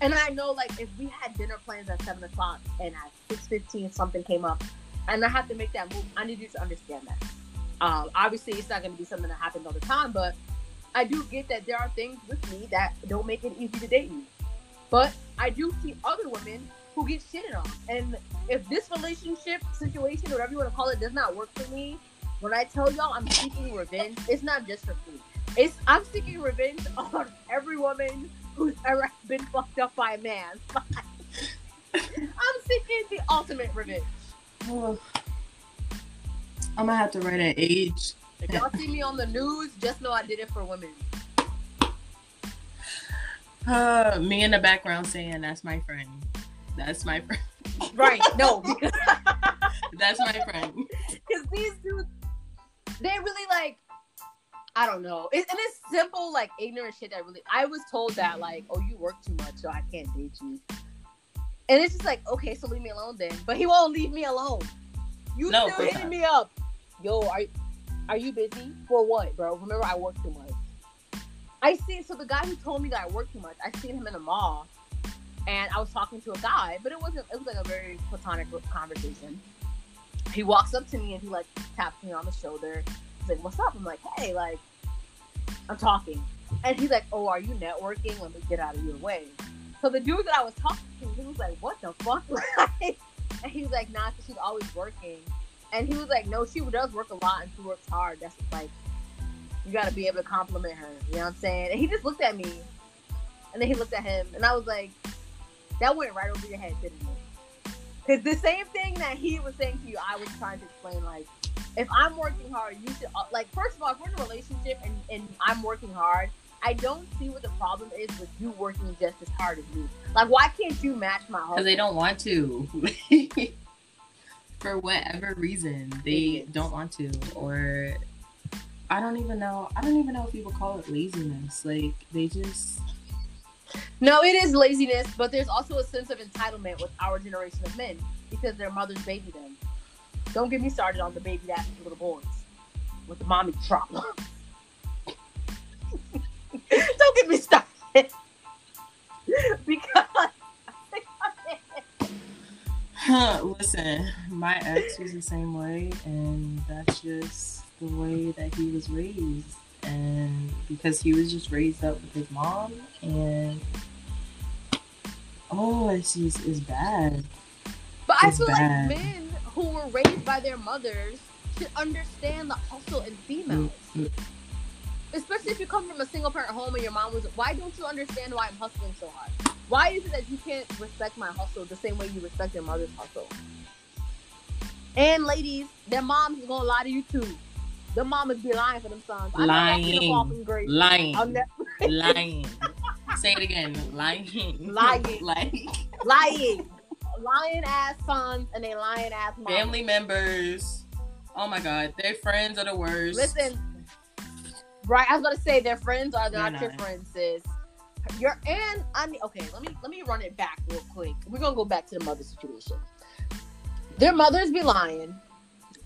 And I know like if we had dinner plans at seven o'clock and at six fifteen something came up and I have to make that move, I need you to understand that. Um, obviously it's not gonna be something that happens all the time, but I do get that there are things with me that don't make it easy to date me. But I do see other women who get shitted on. And if this relationship situation, whatever you want to call it, does not work for me, when I tell y'all I'm seeking revenge, it's not just for me. It's I'm seeking revenge [laughs] on every woman who's ever been fucked up by a man. [laughs] I'm seeking the ultimate revenge. [sighs] I'm gonna have to write an age. If y'all see me on the news, just know I did it for women. [sighs] Uh, me in the background saying that's my friend. That's my friend. [laughs] Right? No, because [laughs] That's my friend. [laughs] because these dudes, they really like. I don't know, it, and it's simple, like ignorant shit that really. I was told that like, oh, you work too much, so I can't date you. And it's just like, okay, so leave me alone then. But he won't leave me alone. You No, still hitting not. me up. Yo, are are you busy for what, bro? Remember, I work too much. I see. So the guy who told me that I work too much, I seen him in the mall, and I was talking to a guy, but it wasn't. It was like a very platonic conversation. He walks up to me and he like taps me on the shoulder. He's like, "What's up?" I'm like, "Hey, like, I'm talking," and he's like, "Oh, are you networking? Let me get out of your way." So the dude that I was talking to, he was like, "What the fuck?" [laughs] and he was like, "Nah, 'cause she's always working." And he was like, "No, she does work a lot and she works hard. That's like, you got to be able to compliment her." You know what I'm saying? And he just looked at me, And then he looked at him, and I was like, that went right over your head, didn't it? Because the same thing that he was saying to you, I was trying to explain. Like, if I'm working hard, you should uh, like. First of all, if we're in a relationship and, and I'm working hard, I don't see what the problem is with you working just as hard as me. Like, why can't you match my hustle? Because they don't want to. [laughs] For whatever reason, they don't want to, or I don't even know. I don't even know if people call it laziness. Like they just. No, it is laziness, but there's also a sense of entitlement with our generation of men because their mothers baby them. Don't get me started on the baby that little boys with the mommy trauma. [laughs] [laughs] Don't get me started [laughs] because. Huh, listen, my ex was the same way, and that's just the way that he was raised. And because he was just raised up with his mom, and oh, it's just it's bad. But it's I feel bad. like men who were raised by their mothers should understand the hustle in females. Mm-hmm especially if you come from a single parent home and your mom was why don't you understand why I'm hustling so hard? Why is it that you can't respect my hustle the same way you respect your mother's hustle? And ladies, their moms is gonna lie to you too. The mamas be lying for them sons. Lying. Lying. [laughs] Lying. Say it again. Lying. Lying. [laughs] Lying. Lying. Lying ass sons and they lying ass moms. Family members. Oh my god, their friends are the worst. Listen, Right, I was gonna say their friends are not, not your friends, sis. Your and I mean, okay, let me let me run it back real quick. We're gonna go back to the mother situation. Their mothers be lying.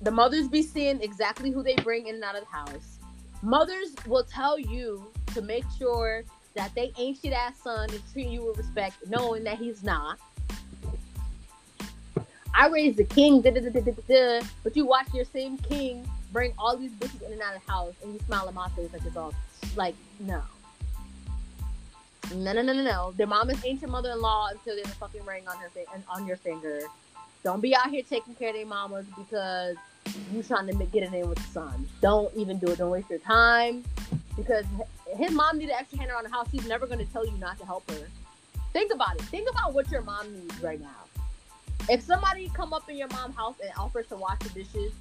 The mothers be seeing exactly who they bring in and out of the house. Mothers will tell you to make sure that they ain't shit ass son is treating you with respect, knowing that he's not. I raised a king, da, da, da, but you watch your same king bring all these bitches in and out of the house and you smile at my face like it's all like no. No, no, no, no, no. Their mom is ancient mother-in-law until there's a fucking ring on her fi- on your finger. Don't be out here taking care of their mamas because you trying to get it in with the son. Don't even do it. Don't waste your time because his mom needs an extra hand around the house. He's never going to tell you not to help her. Think about it. Think about what your mom needs right now. If somebody come up in your mom's house and offers to wash the dishes,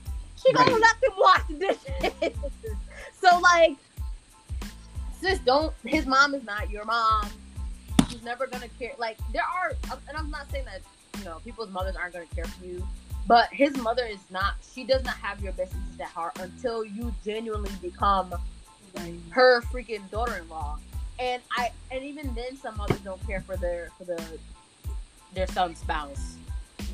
she gonna let them wash the dishes. [laughs] so like, sis, don't. His mom is not your mom. She's never gonna care. Like there are, and I'm not saying that you know people's mothers aren't gonna care for you, but his mother is not. She does not have your best interest at heart until you genuinely become right. her freaking daughter-in-law. And I, and even then, some mothers don't care for their for the their son's spouse.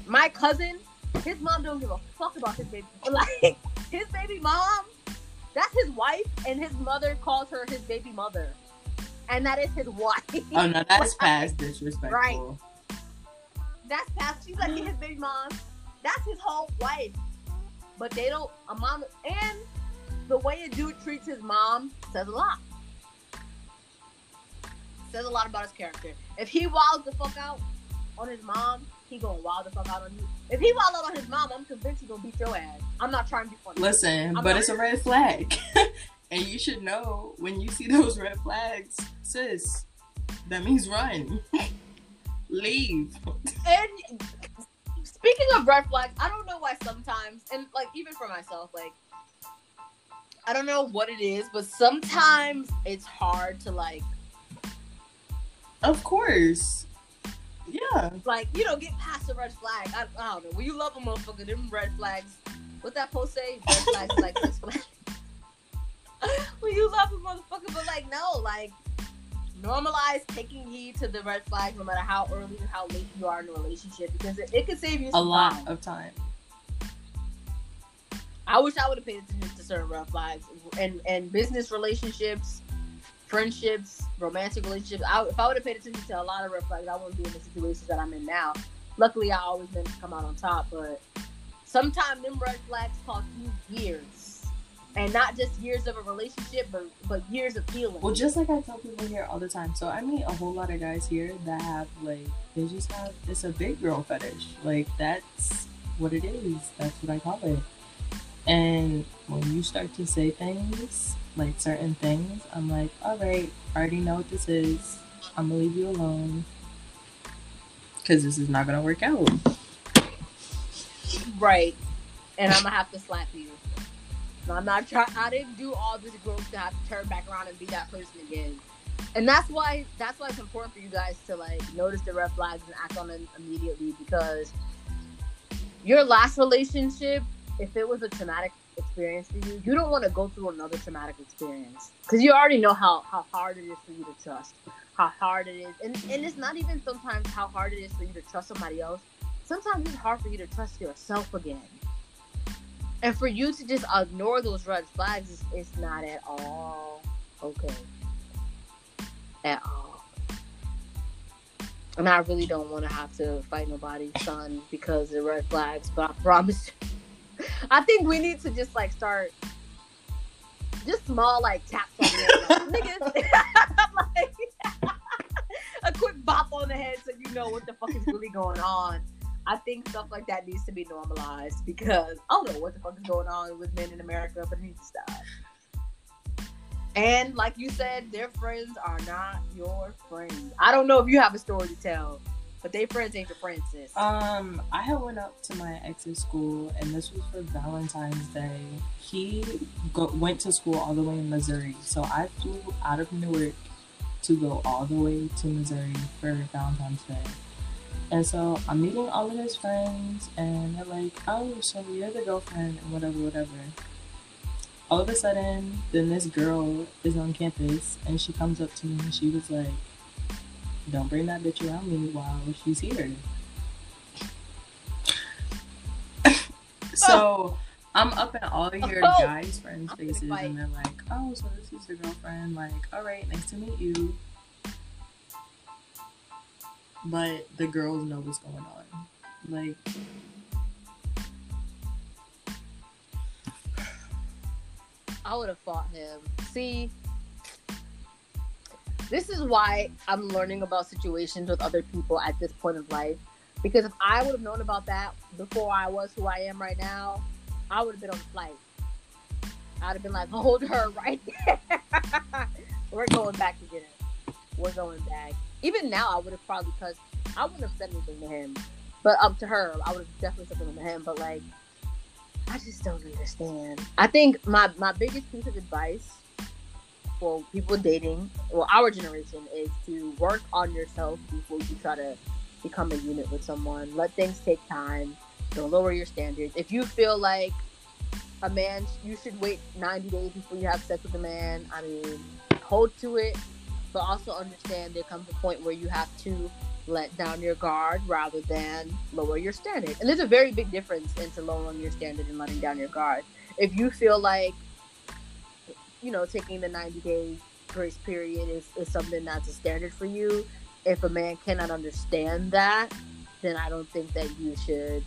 My cousin, his mom don't give a fuck about his baby. [laughs] Like his baby mom, that's his wife, and his mother calls her his baby mother, and that is his wife. Oh no, that's [laughs] past disrespectful. Right. That's past. She's like his baby mom. That's his whole wife. But they don't. A mom and the way a dude treats his mom says a lot. Says a lot about his character. If he wilds the fuck out on his mom, he gonna wild the fuck out on you. If he wild out on his mom, I'm convinced he gonna beat your ass. I'm not trying to be funny. Listen, I'm but it's a red flag. [laughs] and you should know when you see [laughs] those red flags, sis, that means run. [laughs] Leave. And speaking of red flags, I don't know why sometimes, and like even for myself, like I don't know what it is, but sometimes it's hard to like. Of course. Yeah. Like, you know, get past the red flag. I, I don't know. When you love a motherfucker, them red flags. What that post say? Red flags like this flag. [laughs] when you love a motherfucker, but like, no, like, normalize taking heed to the red flags no matter how early or how late you are in a relationship because it, it could save you a lot time. of time. I wish I would have paid attention to certain red flags and and business relationships friendships, romantic relationships. I, if I would have paid attention to a lot of red flags, I wouldn't be in the situations that I'm in now. Luckily, I always managed to come out on top, but sometimes them red flags cost you years. And not just years of a relationship, but but years of healing. Well, just like I tell people here all the time. So I meet a whole lot of guys here that have like they just have it's a big girl fetish. Like that's what it is. That's what I call it. And when you start to say things like certain things, I'm like, all right, I already know what this is. I'm gonna leave you alone because this is not gonna work out. Right. And I'm gonna have to slap you. I'm not trying. I didn't do all this growth to have to turn back around and be that person again. And that's why that's why it's important for you guys to like notice the red flags and act on them immediately because your last relationship, if it was a traumatic experience for you, you don't want to go through another traumatic experience because you already know how how hard it is for you to trust, how hard it is, and and it's not even sometimes how hard it is for you to trust somebody else. Sometimes it's hard for you to trust yourself again. And for you to just ignore those red flags is, is not at all okay. At all. And I really don't want to have to fight nobody's son because of red flags, but I promise you, I think we need to just like start just small like taps on the [laughs] head. [laughs] Like, like, [laughs] a quick bop on the head so you know what the fuck is really going on. I think stuff like that needs to be normalized because I don't know what the fuck is going on with men in America, but it needs to stop. And like you said, their friends are not your friends. I don't know if you have a story to tell, but their friends ain't your friends, sis. Um, I had went up to my ex's school, and this was for Valentine's Day. He go- went to school all the way in Missouri, so I flew out of Newark to go all the way to Missouri for Valentine's Day. And so I'm meeting all of his friends, and they're like, "Oh, so you're the girlfriend, and whatever, whatever." All of a sudden, then this girl is on campus, and she comes up to me, and she was like, "Don't bring that bitch around me while she's here." [laughs] so oh. I'm up in all of your Oh. guys' friends' faces, and they're like, "Oh, so this is your girlfriend." Like, all right, nice to meet you. But the girls know what's going on. Like, I would have fought him. See, this is why I'm learning about situations with other people at this point of life. Because if I would have known about that before I was who I am right now, I would have been on the flight. I'd have been like, hold her [laughs] right there. We're going back to dinner. We're going back. Even now, I would have probably, because I wouldn't have said anything to him. But up to her, I would have definitely said something to him. But like, I just don't understand. I think my my biggest piece of advice people dating, well, our generation, is to work on yourself before you try to become a unit with someone. Let things take time. Don't lower your standards. If you feel like a man, you should wait 90 days before you have sex with a man. I mean, hold to it, but also understand there comes a point where you have to let down your guard rather than lower your standard. And there's a very big difference into lowering your standard and letting down your guard. If you feel like, you know, taking the 90 day grace period is, is something that's a standard for you, if a man cannot understand that, then I don't think that you should,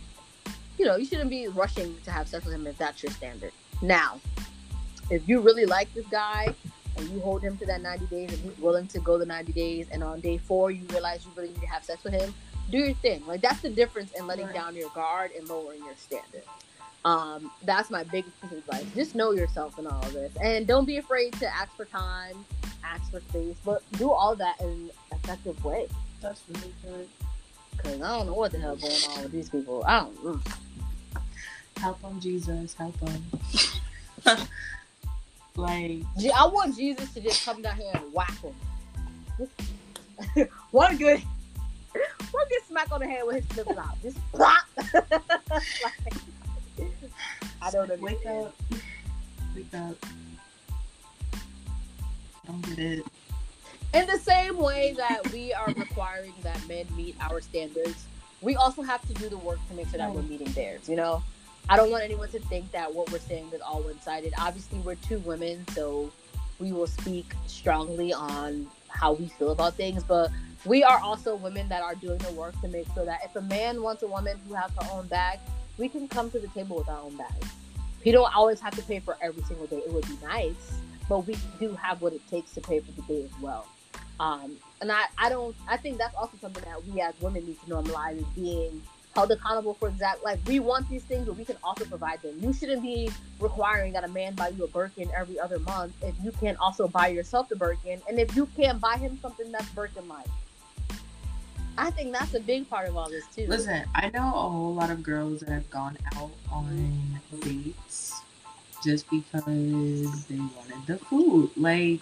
you know, you shouldn't be rushing to have sex with him if that's your standard. Now, if you really like this guy and you hold him to that 90 days and he's willing to go the 90 days and on day four you realize you really need to have sex with him do your thing like that's the difference in letting Right. down your guard and lowering your standard um, that's my biggest piece of advice just know yourself in all of this and don't be afraid to ask for time ask for space but do all that in an effective way that's really good. because i don't know what the hell going on with these people i don't mm. Help on Jesus, help on. [laughs] like, I want Jesus to just come down here and whack him. [laughs] one good, [laughs] one good smack on the head with his flip flop. Just plop. Like, I don't understand. wake up, [laughs] wake up. Don't get it. In the same way that we are requiring that men meet our standards, we also have to do the work to make sure that we're mm. meeting theirs. You know, I don't want anyone to think that what we're saying is all one-sided. Obviously, we're two women, so we will speak strongly on how we feel about things, but we are also women that are doing the work to make sure that if a man wants a woman who has her own bag, we can come to the table with our own bags. We don't always have to pay for every single day. It would be nice, but we do have what it takes to pay for the day as well. Um, and I, I don't, I think that's also something that we as women need to normalize is being held accountable for exact like we want these things, but we can also provide them. You shouldn't be requiring that a man buy you a Birkin every other month if you can't also buy yourself the Birkin, and if you can't buy him something that's Birkin like. I think that's a big part of all this too. Listen, I know a whole lot of girls that have gone out on dates just because they wanted the food. Like,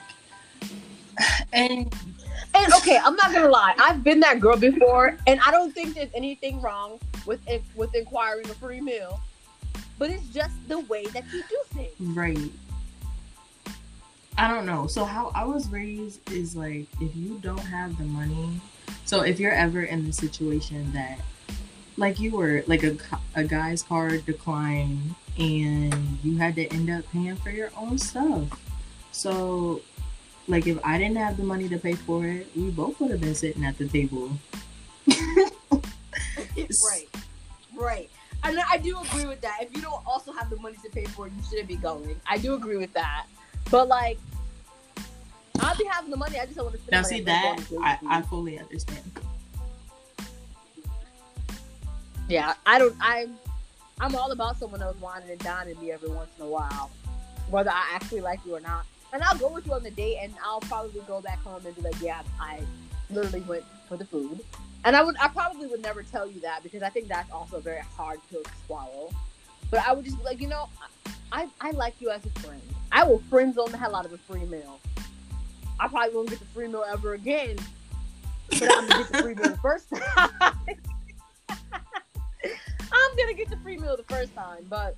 [sighs] and and okay, I'm not gonna lie, I've been that girl before, and I don't think there's anything wrong with with inquiring a free meal, but it's just the way that you do things. Right. I don't know. So how I was raised is like if you don't have the money, so if you're ever in the situation that like you were like a, a guy's card declined and you had to end up paying for your own stuff. So like if I didn't have the money to pay for it, we both would have been sitting at the table. [laughs] right. Right. And I do agree with that. If you don't also have the money to pay for it, you shouldn't be going. I do agree with that. But like I'll be having the money, I just don't want to spend Now see that I, I fully understand. Yeah, I don't I I'm all about someone else wanting and dining me every once in a while. Whether I actually like you or not and I'll go with you on the date, and I'll probably go back home and be like, yeah, I literally went for the food. And I would, I probably would never tell you that because I think that's also a very hard pill to swallow. But I would just be like, you know, I, I like you as a friend. I will friend zone the hell out of a free meal. I probably won't get the free meal ever again, but I'm gonna get the free meal the first time. [laughs] I'm gonna get the free meal the first time, but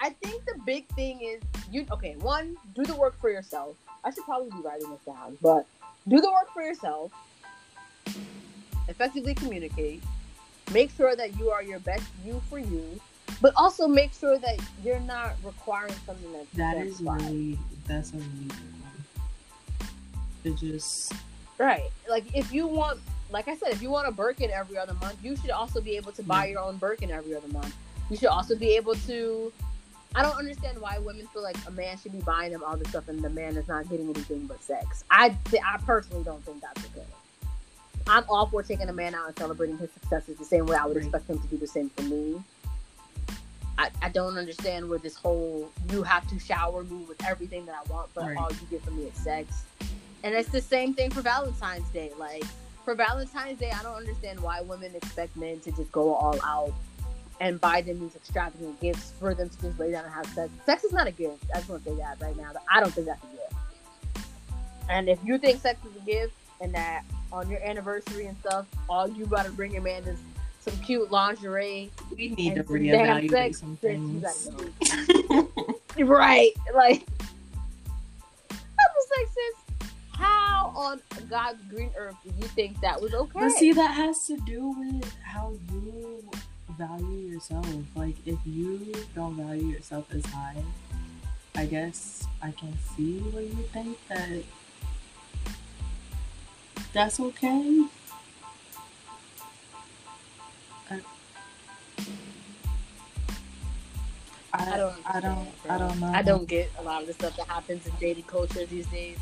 I think the big thing is you okay, one, do the work for yourself. I should probably be writing this down, but do the work for yourself. Effectively communicate. Make sure that you are your best you for you, but also make sure that you're not requiring something that's that is really that's a really good one. It just right. Like if you want, like I said, if you want a Birkin every other month, you should also be able to buy your own Birkin every other month. You should also be able to I don't understand why women feel like a man should be buying them all this stuff and the man is not getting anything but sex. I I personally don't think that's okay. I'm all for taking a man out and celebrating his successes the same way I would expect him to do the same for me. I, I don't understand where this whole you have to shower me with everything that I want, but right. all you get from me is sex. And it's the same thing for Valentine's Day. Like for Valentine's Day, I don't understand why women expect men to just go all out and buy them these extravagant gifts for them to just lay down and have sex. Sex is not a gift. I just want to say that right now. I don't think that's a gift. And if you think sex is a gift and that on your anniversary and stuff, all you gotta bring your man is some cute lingerie. We need to reevaluate some things. right. Like I'm just like, sis, how on God's green earth do you think that was okay? But see, that has to do with how you value yourself. Like if you don't value yourself as high, I guess I can see where you think that that's okay. I, don't. I don't. I don't know. I don't get a lot of the stuff that happens in dating culture these days.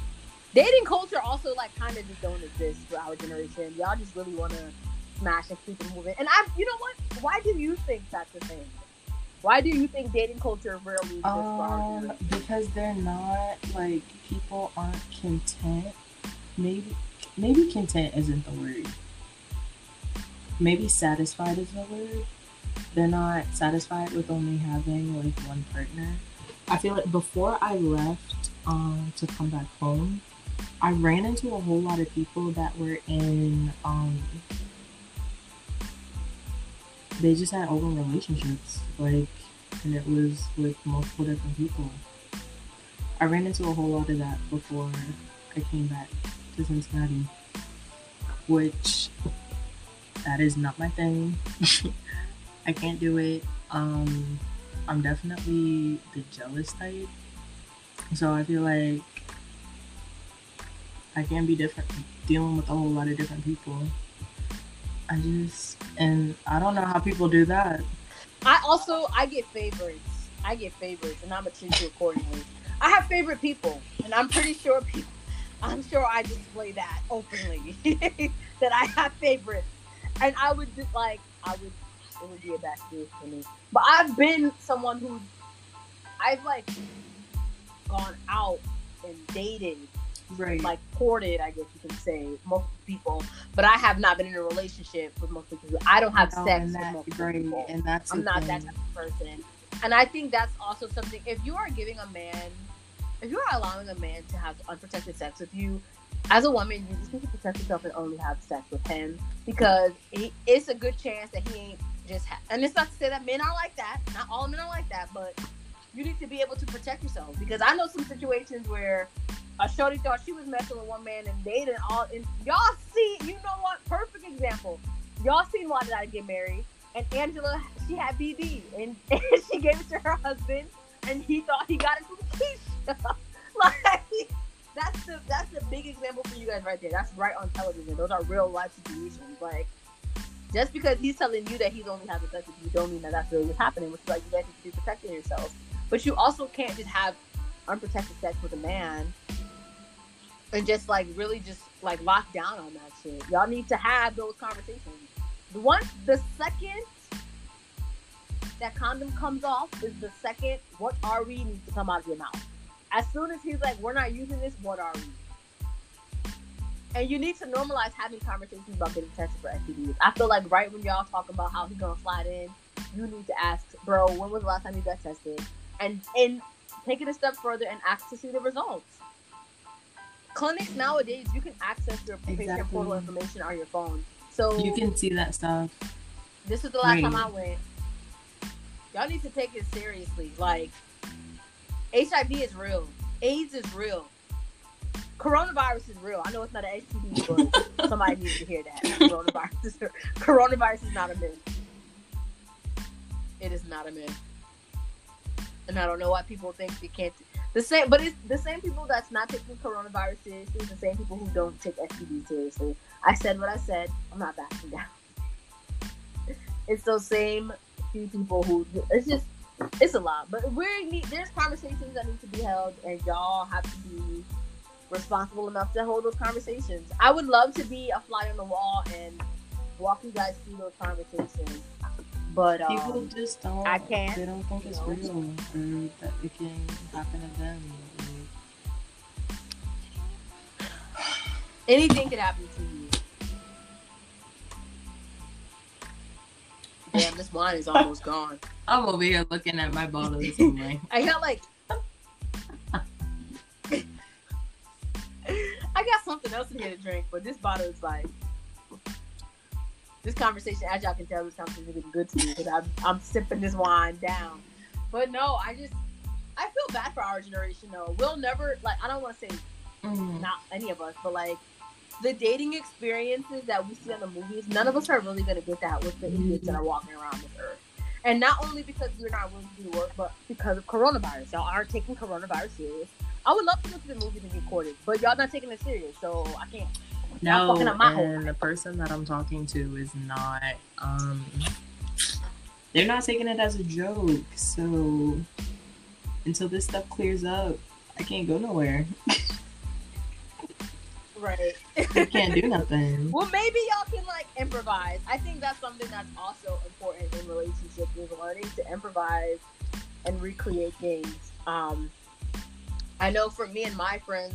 Dating culture also like kind of just don't exist for our generation. Y'all just really want to smash and keep it moving. And I, you know what? Why do you think that's a thing? Why do you think dating culture really? Um, because they're not like people aren't content. Maybe, maybe content isn't the word. Maybe satisfied is the word. They're not satisfied with only having like one partner. I feel like before I left um, to come back home, I ran into a whole lot of people that were in um, they just had open relationships, like, and it was with multiple different people. I ran into a whole lot of that before I came back to Cincinnati, which that is not my thing. [laughs] I can't do it. Um, I'm definitely the jealous type, so I feel like I can be different, dealing with a whole lot of different people. I just and I don't know how people do that. I also I get favorites. I get favorites, and I'm a you accordingly. I have favorite people, and I'm pretty sure people. I'm sure I display that openly [laughs] that I have favorites, and I would just like I would it would be a bad situation for me. But I've been someone who I've like gone out and dated, right. like courted, I guess you can say, multiple people. But I have not been in a relationship with multiple people. I don't have No, sex with multiple right, people. and that's I'm not thing. that type of person. And I think that's also something. If you are giving a man, if you are allowing a man to have unprotected sex with you, as a woman, you just need to protect yourself and only have sex with him because he, it's a good chance that he ain't just. Ha- and it's not to say that men are like that. Not all men are like that, but you need to be able to protect yourself because I know some situations where a shorty thought she was messing with one man and they didn't all. And y'all see, you know what? Perfect example. Y'all seen why did I get married? And Angela, she had BD, and, [laughs] and she gave it to her husband, and he thought he got it from Keisha. [laughs] like that's the that's the big example for you guys right there. That's right on television. Those are real life situations. Like just because he's telling you that he's only having sex with you, don't mean that that's really what's happening. Which is like you guys need to be protecting yourselves. But you also can't just have unprotected sex with a man and just like really just like lock down on that shit. Y'all need to have those conversations. One, the second that condom comes off is the second what are we needs to come out of your mouth. As soon as he's like, we're not using this, what are we? And you need to normalize having conversations about getting tested for STDs. I feel like right when y'all talk about how he's gonna slide in, you need to ask, bro, when was the last time you got tested? And and take it a step further and ask to see the results. Clinics nowadays, you can access your patient portal information on your phone. So you can see that stuff. this is the last time I went. Y'all need to take it seriously. Like, HIV is real. AIDS is real. Coronavirus is real. I know it's not an STD, but [laughs] somebody needs to hear that. Coronavirus is, [laughs] coronavirus is not a myth. It is not a myth. And I don't know why people think they can't. The same, but it's the same people that's not taking coronavirus seriously. The same people who don't take STD seriously. I said what I said. I'm not backing down [laughs] it's those same few people who it's just it's a lot but we need there's conversations that need to be held and y'all have to be responsible enough to hold those conversations i would love to be a fly on the wall and walk you guys through those conversations but People um, just don't. I can't. They don't think it's real or that it can happen to them. Anything could happen to you [sighs] damn this wine is almost gone [laughs] I'm over here looking at my bottles. [laughs] I got like I got something else in here to drink, but this bottle is like this conversation. As y'all can tell, this conversation is getting good to me because I'm I'm sipping this wine down. But no, I just I feel bad for our generation though. We'll never like I don't want to say mm, not any of us, but like the dating experiences that we see on the movies, none of us are really gonna get that with the idiots that are walking around this earth. And not only because we're not willing to do work, but because of coronavirus. Y'all aren't taking coronavirus serious. I would love to go to the movies and get courted, but y'all not taking it serious, so I can't. no, fucking up my whole and the person that I'm talking to is not. Um, they're not taking it as a joke. So until this stuff clears up, I can't go nowhere. Right. I can't do nothing. [laughs] Well, maybe y'all can like improvise. I think that's something that's also important in relationships is learning to improvise and recreate things. Um, I know for me and my friends,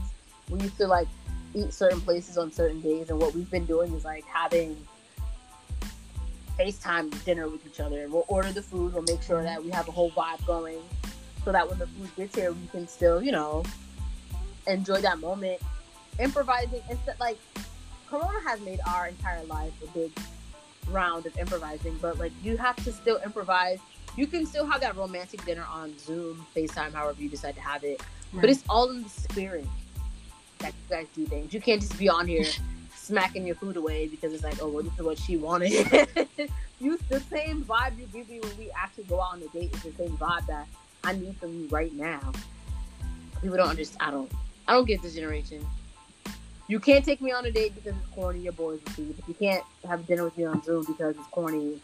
we used to like eat certain places on certain days, and what we've been doing is like having FaceTime dinner with each other. We'll order the food. We'll make sure mm-hmm. that we have a whole vibe going, so that when the food gets here, we can still, you know, enjoy that moment. Improvising instead, like Corona has made our entire life a big round of improvising, but like you have to still improvise. You can still have that romantic dinner on Zoom, FaceTime, however you decide to have it. But it's all in the spirit that you guys do things. You can't just be on here [laughs] smacking your food away because it's like, oh, well, this is what she wanted. [laughs] you the same vibe you give me when we actually go out on a date is the same vibe that I need from you right now. People don't understand. I don't. I don't get this generation. You can't take me on a date because it's corny. Your boys will see. But you can't have dinner with me on Zoom because it's corny.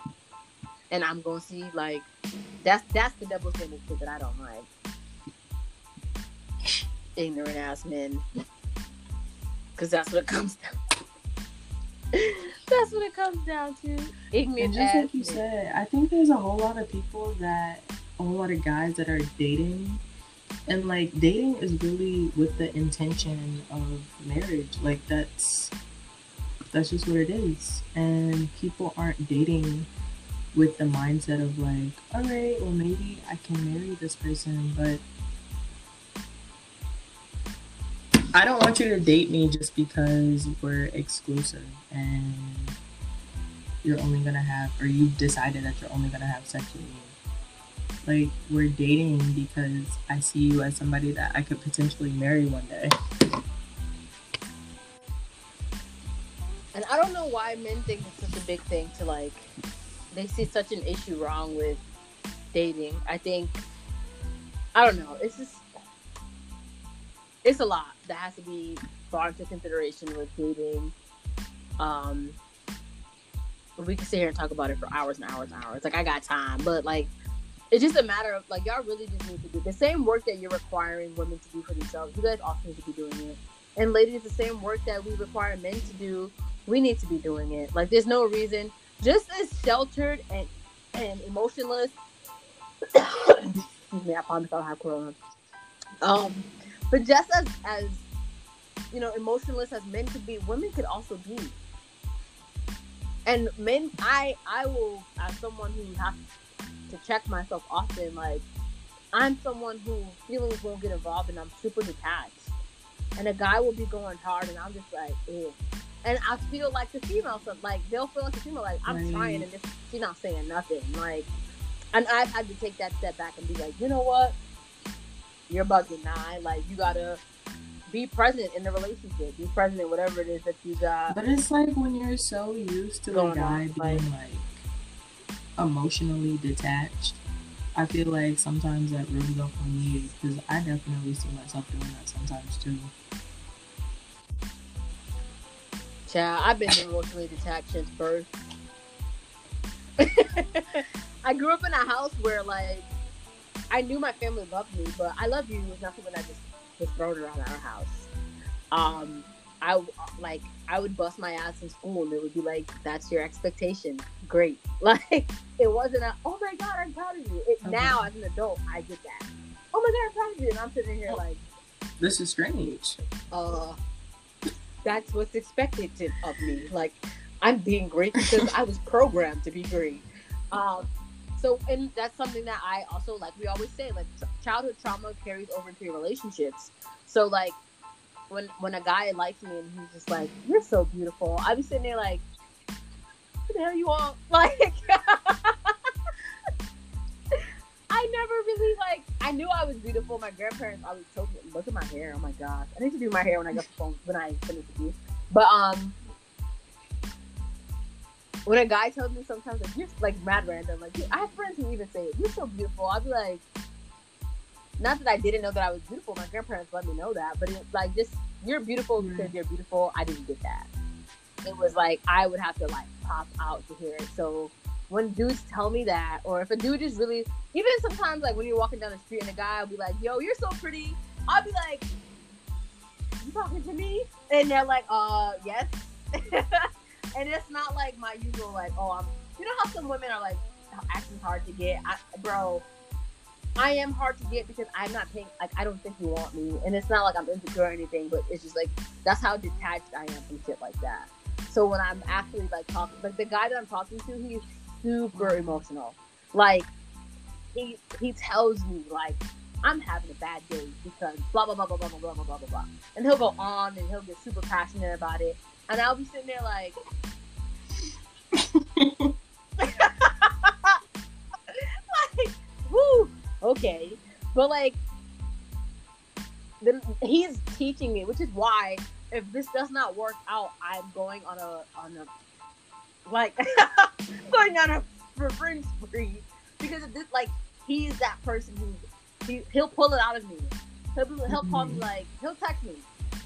And I'm gonna see like that's that's the double standard shit that I don't like. Ignorant ass men. Cause that's what it comes down. to. [laughs] That's what it comes down to. Ignorant And just like you ass said, I think there's a whole lot of people that, a whole lot of guys that are dating, and like dating is really with the intention of marriage. Like that's that's just what it is. And people aren't dating with the mindset of like, all right, well maybe I can marry this person, but I don't want you to date me just because we're exclusive and you're only gonna have, or you've decided that you're only gonna have sex with me. Like, we're dating because I see you as somebody that I could potentially marry one day. And I don't know why men think it's such a big thing to like. They see such an issue wrong with dating. I think. I don't know. It's just. It's a lot that has to be brought into consideration with dating. Um. We can sit here and talk about it for hours and hours and hours. Like I got time, but like. It's just a matter of like y'all really just need to do the same work that you're requiring women to do for themselves. You guys also need to be doing it. And ladies, the same work that we require men to do we need to be doing it. Like there's no reason. Just as sheltered and and emotionless. [coughs] excuse me, I promise I'll have corona. Um, but just as as you know, emotionless as men could be, women could also be. And men, I I will as someone who has to check myself often. Like I'm someone who feelings won't get involved, and I'm super detached. And a guy will be going hard, and I'm just like, Ew and I feel like the female, so like they'll feel like the female, like I'm Right. trying, and this, she's not saying nothing, like, and I've had to take that step back and be like, you know what, you're bugging nine, like you gotta be present in the relationship, be present in whatever it is that you got. But it's like when you're so used to the guy being like emotionally detached. I feel like sometimes that rubs off on me because I definitely see myself doing that sometimes too. Child, I've been emotionally detached since birth. [laughs] I grew up in a house where like I knew my family loved me, but I love you was not something I just was thrown around our house. Um, I like I would bust my ass in school, and it would be like, "That's your expectation. Great." [laughs] Like it wasn't a, "Oh my god, I'm proud of you." It, Okay. Now as an adult, I get that. Oh my god, I'm proud of you, and I'm sitting here like, This is strange. uh that's what's expected of me like i'm being great because i was programmed to be great um so and that's something that i also like we always say like ch- childhood trauma carries over into your relationships so like when when a guy likes me and he's just like you're so beautiful i be sitting there like what the hell you want [laughs] like I never really like. I knew I was beautiful. My grandparents always told me, "Look at my hair. Oh my gosh, I need to do my hair when I get home when I finish with you." But um, when a guy tells me sometimes like you're like mad random, like I have friends who even say you're so beautiful. I'll be like, not that I didn't know that I was beautiful. My grandparents let me know that, but it's like just you're beautiful because Right. you're beautiful. I didn't get that. It was like I would have to like pop out to hear it. So when dudes tell me that, or if a dude just really, even sometimes like when you're walking down the street and a guy will be like, "Yo, you're so pretty," I'll be like, "You talking to me?" And they're like, "Uh, yes." [laughs] and it's not like my usual like, "Oh, I'm." You know how some women are like acting hard to get, I, bro. I am hard to get because I'm not paying. Like I don't think you want me, and it's not like I'm insecure or anything, but it's just like that's how detached I am from shit like that. So when I'm actually like talking, like the guy that I'm talking to, he's super emotional. Like he he tells me like I'm having a bad day because blah blah blah blah blah blah blah blah blah blah blah, and he'll go on and he'll get super passionate about it, and I'll be sitting there like. like, woo, okay, but like, then he's teaching me, which is why if this does not work out, I'm going on a on a like [laughs] going on a revenge spree because of this. Like he's that person who he, he'll pull it out of me. He'll be, he'll call me mm-hmm. like he'll text me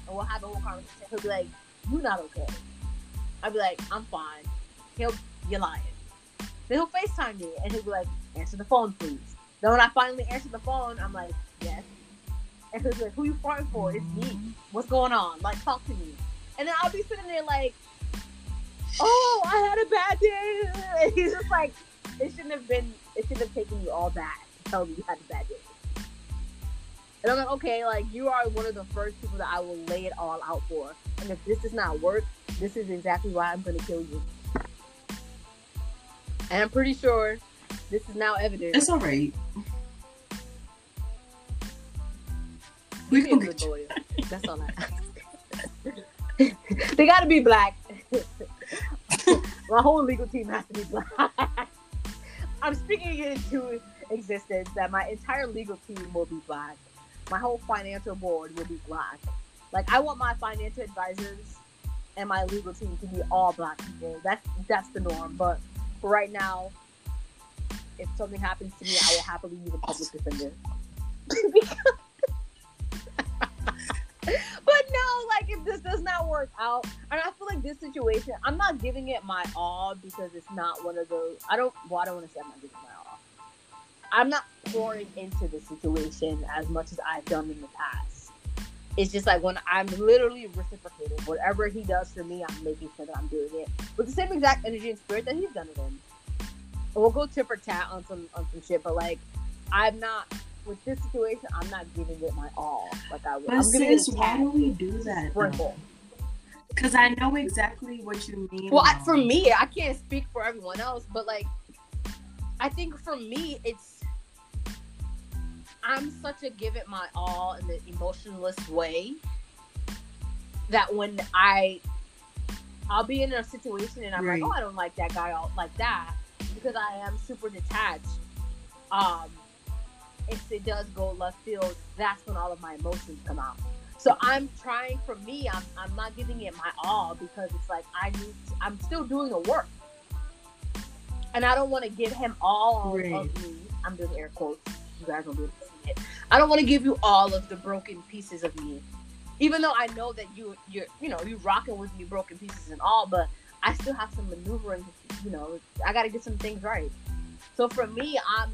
and we'll have a whole conversation. He'll be like, "You not okay?" I'll be like, "I'm fine." He'll you're lying. Then he'll Facetime me and he'll be like, "Answer the phone, please." Then when I finally answer the phone, I'm like, "Yes." And be like, "Who you farting for? It's me." what's going on? Like, talk to me. And then I'll be sitting there like, oh, I had a bad day. [laughs] And he's just like, it shouldn't have been, it shouldn't have taken you all that to tell me you had a bad day. And I'm like, okay, like you are one of the first people that I will lay it all out for. And if this does not work, this is exactly why I'm going to kill you. And I'm pretty sure this is now evident. It's all right. We can good lawyer. That's all I ask. [laughs] they got to be black. [laughs] My whole legal team has to be black. [laughs] I'm speaking it into existence that my entire legal team will be black. My whole financial board will be black. Like I want my financial advisors and my legal team to be all black people. That's that's the norm. But for right now, if something happens to me, I will happily use a public defender. [laughs] but no, like if this does not work out, and I feel like this situation, I'm not giving it my all because it's not one of those. I don't. Well, I don't want to say I'm not giving my all. I'm not pouring into the situation as much as I've done in the past. It's just like when I'm literally reciprocating. Whatever he does for me, I'm making sure that I'm doing it with the same exact energy and spirit that he's done it in. And we'll go tip or tat on some on some shit, but like I'm not with this situation, I'm not giving it my all. Like I would. But I'm sis, why do we do that? Because I know exactly what you mean. Well, I, for me, I can't speak for everyone else, but like, I think for me, it's I'm such a give it my all in the emotionless way that when I I'll be in a situation and I'm Right. like, oh, I don't like that guy all like that because I am super detached. Um, if it does go left field, that's when all of my emotions come out. So I'm trying. For me, I'm I'm not giving it my all because it's like I need. To, I'm still doing the work, and I don't want to give him all Right. of me. I'm doing air quotes. You guys don't to see it. I don't want to give you all of the broken pieces of me, even though I know that you you're you know you rocking with me broken pieces and all, but I still have some maneuvering. You know, I got to get some things right. So for me, I'm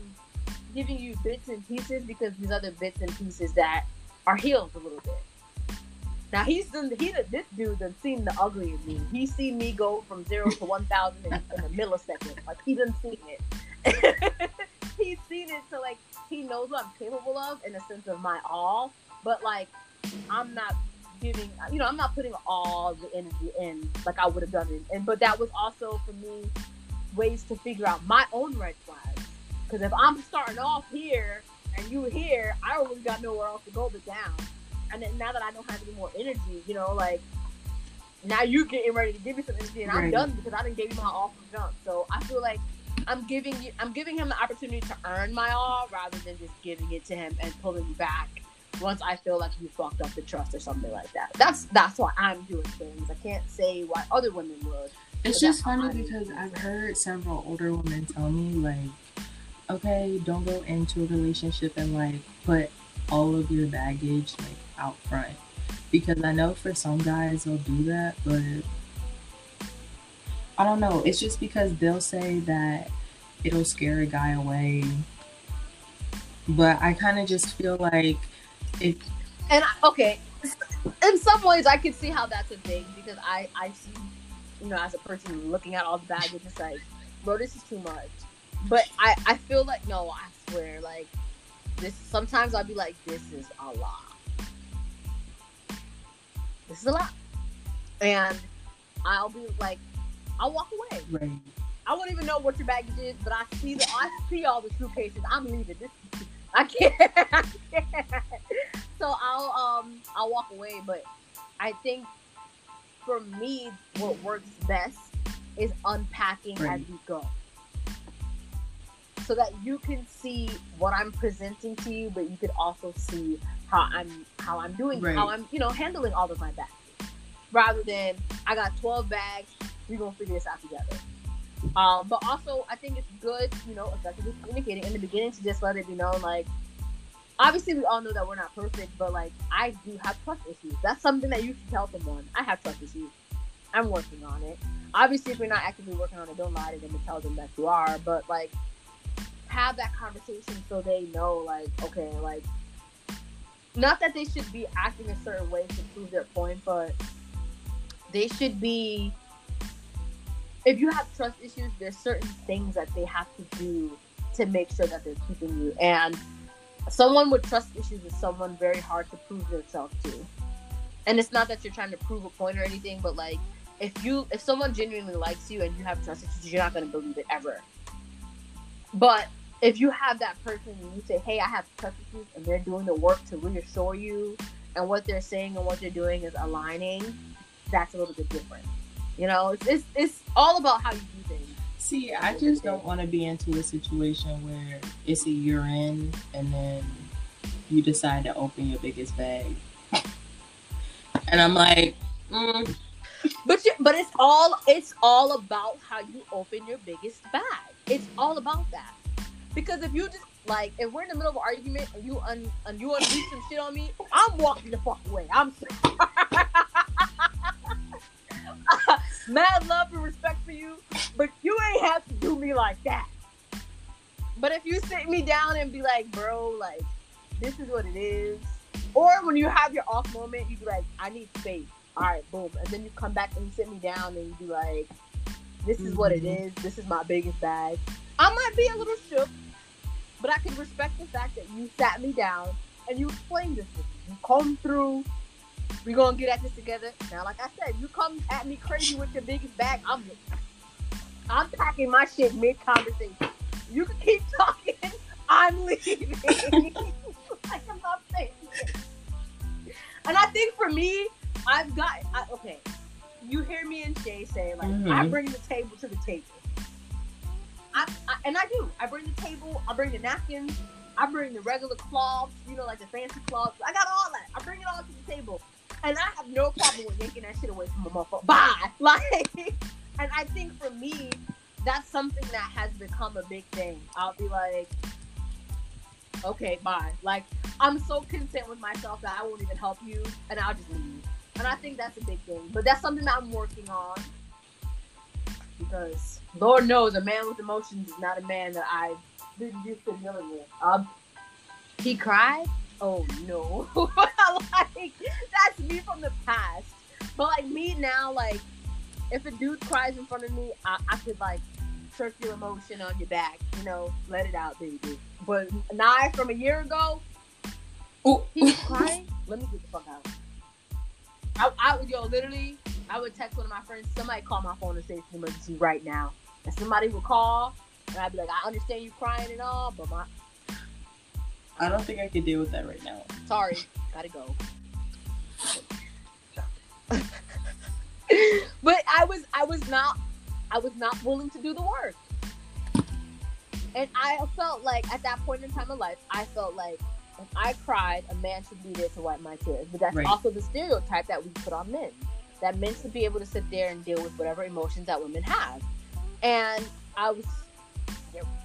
giving you bits and pieces because these other bits and pieces that are healed a little bit. Now he's done. He this dude done seen the ugly of me. He seen me go from zero to [laughs] one thousand in, in a millisecond. Like he done seen it. [laughs] he's seen it, so like he knows what I'm capable of in a sense of my all. But like I'm not giving. You know, I'm not putting all the energy in like I would have done it. And but that was also for me ways to figure out my own red flags. Because if I'm starting off here and you here, I don't really got nowhere else to go but down. And then now that I don't have any more energy, you know, like now you're getting ready to give me some energy, and I'm done because I didn't give you my all from jump. So I feel like I'm giving you, I'm giving him the opportunity to earn my all rather than just giving it to him and pulling back once I feel like you fucked up the trust or something like that. That's that's why I'm doing things. I can't say why other women would. It's just funny how I because I've heard several older women tell me like, okay, don't go into a relationship and like put all of your baggage like out front. Because I know for some guys they'll do that, but I don't know. It's just because they'll say that it'll scare a guy away. But I kind of just feel like if And okay, in some ways, I can see how that's a thing because I I see, you know, as a person looking at all the baggage, it's like, bro, this is too much. But I I feel like no, I swear, like this. Sometimes I'll be like, this is a lot. This is a lot, and I'll be like, I'll walk away. right, I won't even know what your baggage is, but I see the I see all the suitcases. I'm leaving. This I can't. [laughs] I can't. So I'll um I'll walk away, but I think for me what works best is unpacking as Right. we go. So that you can see what I'm presenting to you, but you could also see how I'm how I'm doing, Right. how I'm, you know, handling all of my bags. Rather than I got 12 bags, we're gonna figure this out together. Um, but also, I think it's good, you know, effectively communicating in the beginning to just let it be known, like, obviously, we all know that we're not perfect, but like, I do have trust issues. That's something that you should tell someone. I have trust issues. I'm working on it. Obviously, if you're not actively working on it, don't lie to them and tell them that you are. But like, have that conversation so they know, like, okay, like, not that they should be acting a certain way to prove their point, but they should be if you have trust issues, there's certain things that they have to do to make sure that they're keeping you. And someone with trust issues is someone very hard to prove yourself to. And it's not that you're trying to prove a point or anything, but like if you if someone genuinely likes you and you have trust issues, you're not gonna believe it ever. But if you have that person and you say, "Hey, I have trust issues," and they're doing the work to reassure you, and what they're saying and what they're doing is aligning, that's a little bit different. You know, it's it's, it's all about how you do things. See, I just don't want to be into a situation where it's a year in and then you decide to open your biggest bag, [laughs] and I'm like, mm. but you, but it's all it's all about how you open your biggest bag. It's all about that. Because if you just like, if we're in the middle of an argument and you un and you unleash some shit on me, I'm walking the fuck away. I'm sorry. [laughs] [laughs] mad love and respect for you, but you ain't have to do me like that. But if you sit me down and be like, bro, like, this is what it is. Or when you have your off moment, you be like, I need space. All right, boom. And then you come back and you sit me down and you be like, this is mm-hmm. what it mm-hmm. This is my biggest bag. I might be a little shook, but I can respect the fact that you sat me down and you explained this to me. You come through, we gonna get at this together. Now, like I said, you come at me crazy with your biggest bag. I'm I'm packing my shit mid conversation. You can keep [laughs] talking. I'm leaving. [laughs] like I'm not saying. And I think for me, I've got I, okay. You hear me and Jay say like mm-hmm. I bring the table to the table. I, I, and I do. I bring the table. I bring the napkins. I bring the regular cloths. You know, like the fancy cloths. I got all that. I bring it all to the table and I have no problem with yanking that shit away from a motherfucker. Bye. [laughs] Like, and I think for me, that's something that has become a big thing. I'll be like, okay, bye. Like, I'm so content with myself that I won't even help you, and I'll just leave. And I think that's a big thing. But that's something that I'm working on because Lord knows a man with emotions is not a man that I've been used to dealing with. Um, he cried oh no, [laughs] if a dude cries in front of me, I, I could like circular motion on your back, you know, let it out, baby. But Nye from a year ago, oh, he was crying. let me get the fuck out. I, I would yo literally, I would text one of my friends, somebody call my phone and say it's an emergency right now. And somebody would call, and I'd be like, I understand you crying and all, but my I don't think I could deal with that right now. Sorry, gotta go. [laughs] [laughs] but I was I was not I was not willing to do the work. And I felt like at that point in time of life, I felt like if I cried, a man should be there to wipe my tears. But that's right. also the stereotype that we put on men. That men should be able to sit there and deal with whatever emotions that women have. And I was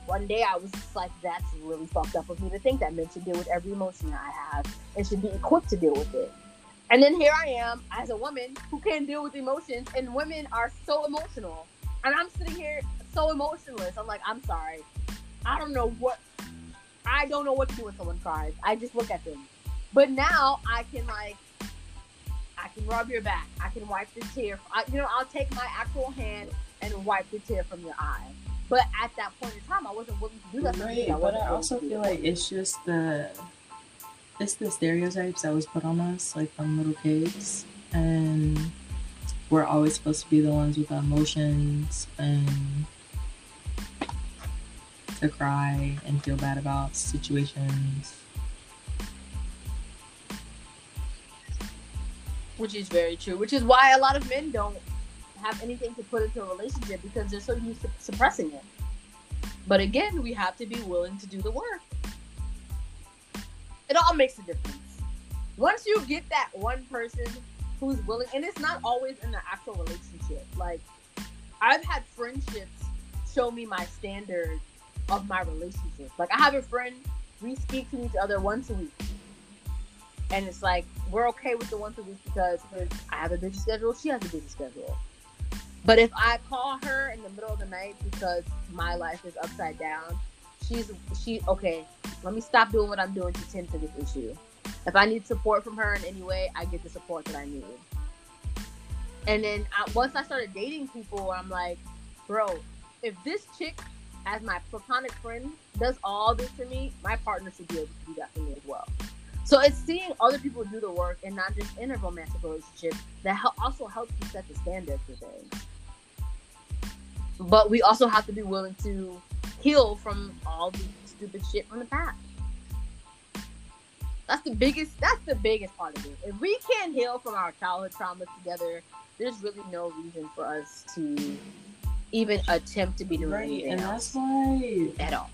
one day I was just like, that's really fucked up of me to think that men should deal with every emotion that I have and should be equipped to deal with it. And then here I am as a woman who can't deal with emotions, and women are so emotional. And I'm sitting here so emotionless. I'm like, I'm sorry. I don't know what I don't know what to do when someone cries. I just look at them. But now I can like I can rub your back. I can wipe the tear. I, you know, I'll take my actual hand and wipe the tear from your eye. But at that point in time, I wasn't willing to do that. Right, but I also feel like it's just the it's the stereotypes that was put on us, like from little kids, and we're always supposed to be the ones with the emotions and to cry and feel bad about situations. Which is very true. Which is why a lot of men don't have anything to put into a relationship because they're so used to suppressing it. But again, we have to be willing to do the work. It all makes a difference. Once you get that one person who's willing, and it's not always in the actual relationship. Like, I've had friendships show me my standard of my relationship. Like, I have a friend, we speak to each other once a week. And it's like, we're okay with the once a week because I have a busy schedule, she has a busy schedule. But if I call her in the middle of the night because my life is upside down, she's she okay. Let me stop doing what I'm doing to tend to this issue. If I need support from her in any way, I get the support that I need. And then I, once I started dating people, I'm like, bro, if this chick, as my platonic friend, does all this to me, my partner should be able to do that for me as well. So it's seeing other people do the work and not just in a romantic relationship that also helps you set the standard for things. But we also have to be willing to heal from all the stupid shit from the past. That's the biggest. That's the biggest part of it. If we can't heal from our childhood traumas together, there's really no reason for us to even attempt to be doing right, anything and else that's why at all.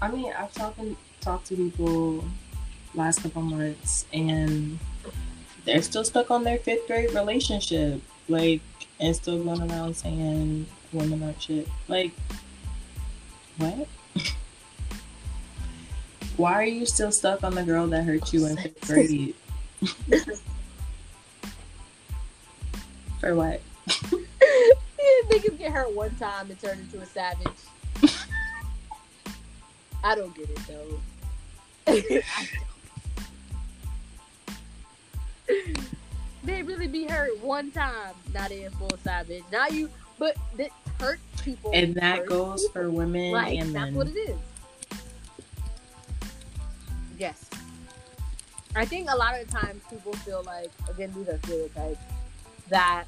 I mean, I've talked talked to people last couple months, and they're still stuck on their fifth grade relationship, like, and still going around saying women aren't shit. Like, what? Why are you still stuck on the girl that hurt you in fifth grade? For what? [laughs] niggas get hurt one time and turn into a savage. I don't get it though. [laughs] they really be hurt one time, not in full savage. Now you, but that hurt people, and that goes people. for women right, and that's men. what it is. Yes. I think a lot of times people feel like, again, these are stereotypes, that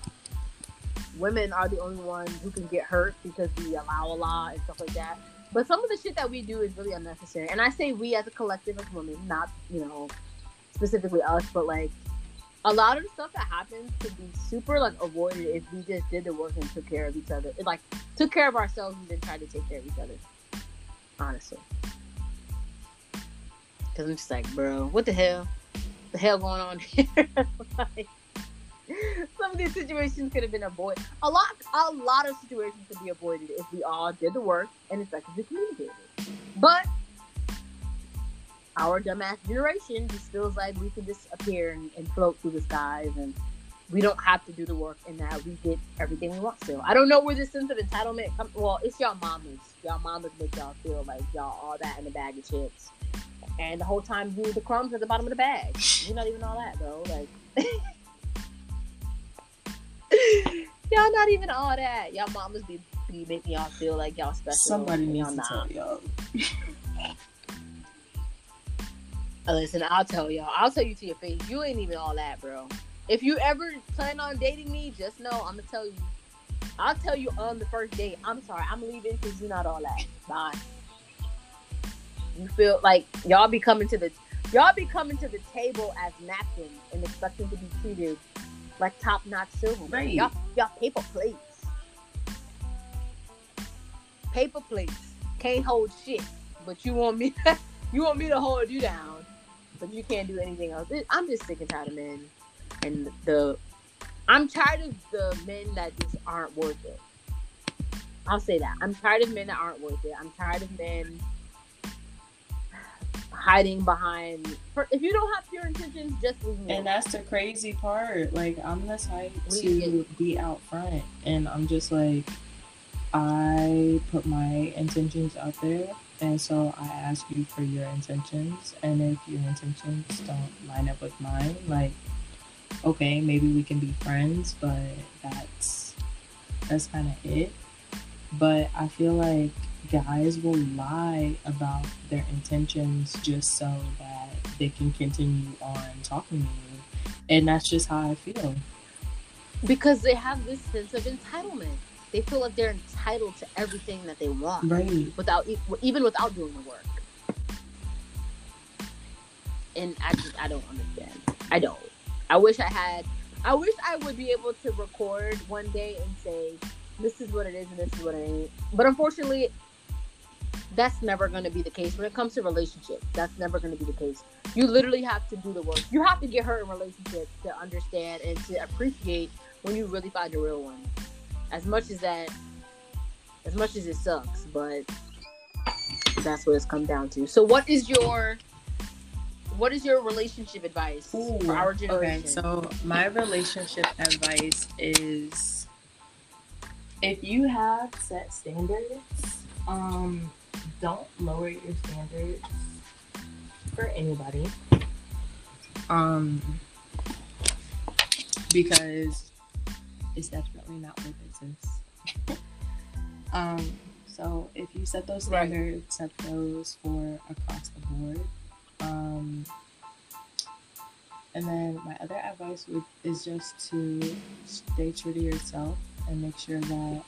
women are the only ones who can get hurt because we allow a lot and stuff like that. But some of the shit that we do is really unnecessary. And I say we as a collective of women, not, you know, specifically us, but like a lot of stuff that happens could be super like avoided if we just did the work and took care of each other. It, like took care of ourselves and then tried to take care of each other. Honestly. Cause I'm just like, bro, what the hell? The hell going on [laughs] here? like, some of these situations could have been avoided. A lot, a lot of situations could be avoided if we all did the work and effectively communicated. But our dumbass generation just feels like we can just appear and, and float through the skies and we don't have to do the work and that we get everything we want to. I don't know where this sense of entitlement comes. Well, it's y'all mamas. Y'all mamas make y'all feel like y'all all that in a bag of chips and the whole time you the crumbs at the bottom of the bag. You're not even all that though. Like [laughs] y'all not even all that. Y'all mamas be, be making y'all feel like y'all special. Somebody needs to not. tell y'all. [laughs] Uh, listen, I'll tell y'all. I'll tell you to your face. You ain't even all that, bro. If you ever plan on dating me, just know I'm gonna tell you. I'll tell you on the first date. I'm sorry, I'm leaving because you're not all that. Bye. You feel like y'all be coming to the y'all be coming to the table as napkins and expecting to be treated like top notch silver. Right. Y'all y'all paper plates. Paper plates can't hold shit, but you want me [laughs] you want me to hold you down, but you can't do anything else. I'm just sick and tired of men, and the I'm tired of the men that just aren't worth it. I'll say that. I'm tired of men that aren't worth it. I'm tired of men hiding behind. If you don't have pure intentions, just leave me. And that's the crazy part. Like I'm the type to be out front, and I'm just like, I put my intentions out there, and so I ask you for your intentions. And if your intentions don't line up with mine, like, okay, maybe we can be friends, but that's that's kind of it. But I feel like guys will lie about their intentions just so that they can continue on talking to you. And that's just how I feel. Because they have this sense of entitlement. They feel like they're entitled to everything that they want. Right. Without even without doing the work. And I just I don't understand. I don't. I wish I had I wish I would be able to record one day and say this is what it is and this is what it ain't. But unfortunately, that's never going to be the case when it comes to relationships. That's never going to be the case. You literally have to do the work. You have to get hurt in relationships to understand and to appreciate when you really find a real one. As much as that, as much as it sucks, but that's what it's come down to. So, what is your what is your relationship advice Ooh, for our generation? Okay, so my relationship advice is if you have set standards, um, don't lower your standards for anybody. Um, because it's definitely not worth sis. Um, so if you set those standards, right. set those for across the board. Um, and then my other advice would is just to stay true to yourself and make sure that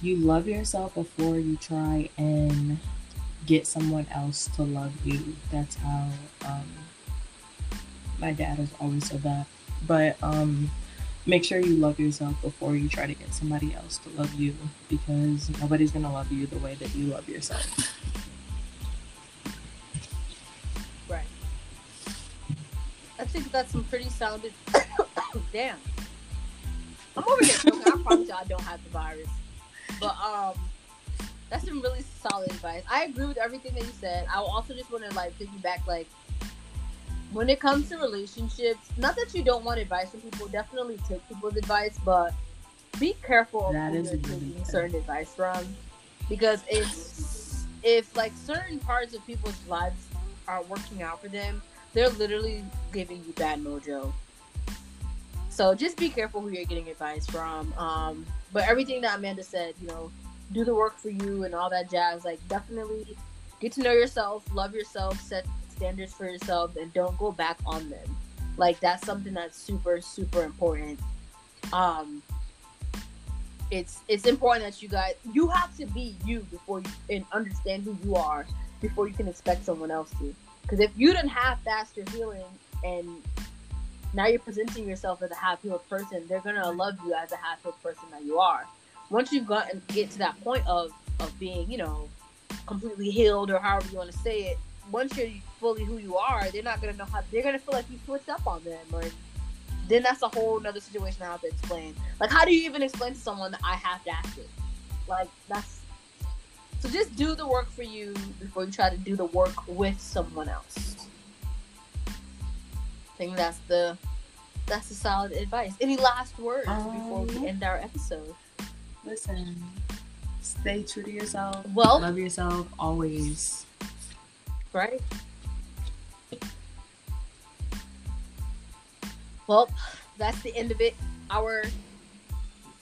you love yourself before you try and get someone else to love you. That's how um, my dad has always said that. But um, make sure you love yourself before you try to get somebody else to love you because nobody's gonna love you the way that you love yourself. Right. I think that's some pretty solid. [coughs] Damn. I'm over here. I promise you I don't have the virus. But um, that's some really solid advice. I agree with everything that you said. I also just want to like piggyback like when it comes to relationships, not that you don't want advice from people, definitely take people's advice, but be careful of who you're taking certain advice from. Because if if like certain parts of people's lives are working out for them, they're literally giving you bad mojo. So just be careful who you're getting advice from. Um, but everything that Amanda said, you know, do the work for you and all that jazz. Like definitely get to know yourself, love yourself, set standards for yourself and don't go back on them. Like that's something that's super super important. Um it's it's important that you guys you have to be you before you and understand who you are before you can expect someone else to. Because if you didn't half-fast your healing and now you're presenting yourself as a half-healed person, they're gonna love you as a half-healed person that you are. Once you got and get to that point of of being, you know, completely healed or however you want to say it, once you're fully who you are, they're not gonna know how. They're gonna feel like you switched up on them, or then that's a whole other situation I have to explain. Like, how do you even explain to someone that I have to act it? Like, that's so. Just do the work for you before you try to do the work with someone else. I think that's the that's the solid advice. Any last words um, before we um, end our episode? Listen, stay true to yourself. Well, love yourself always right? Well, that's the end of it. Our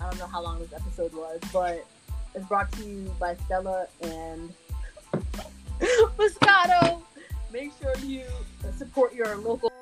I don't know how long this episode was, but it's brought to you by Stella and [laughs] Moscato. Make sure you support your local.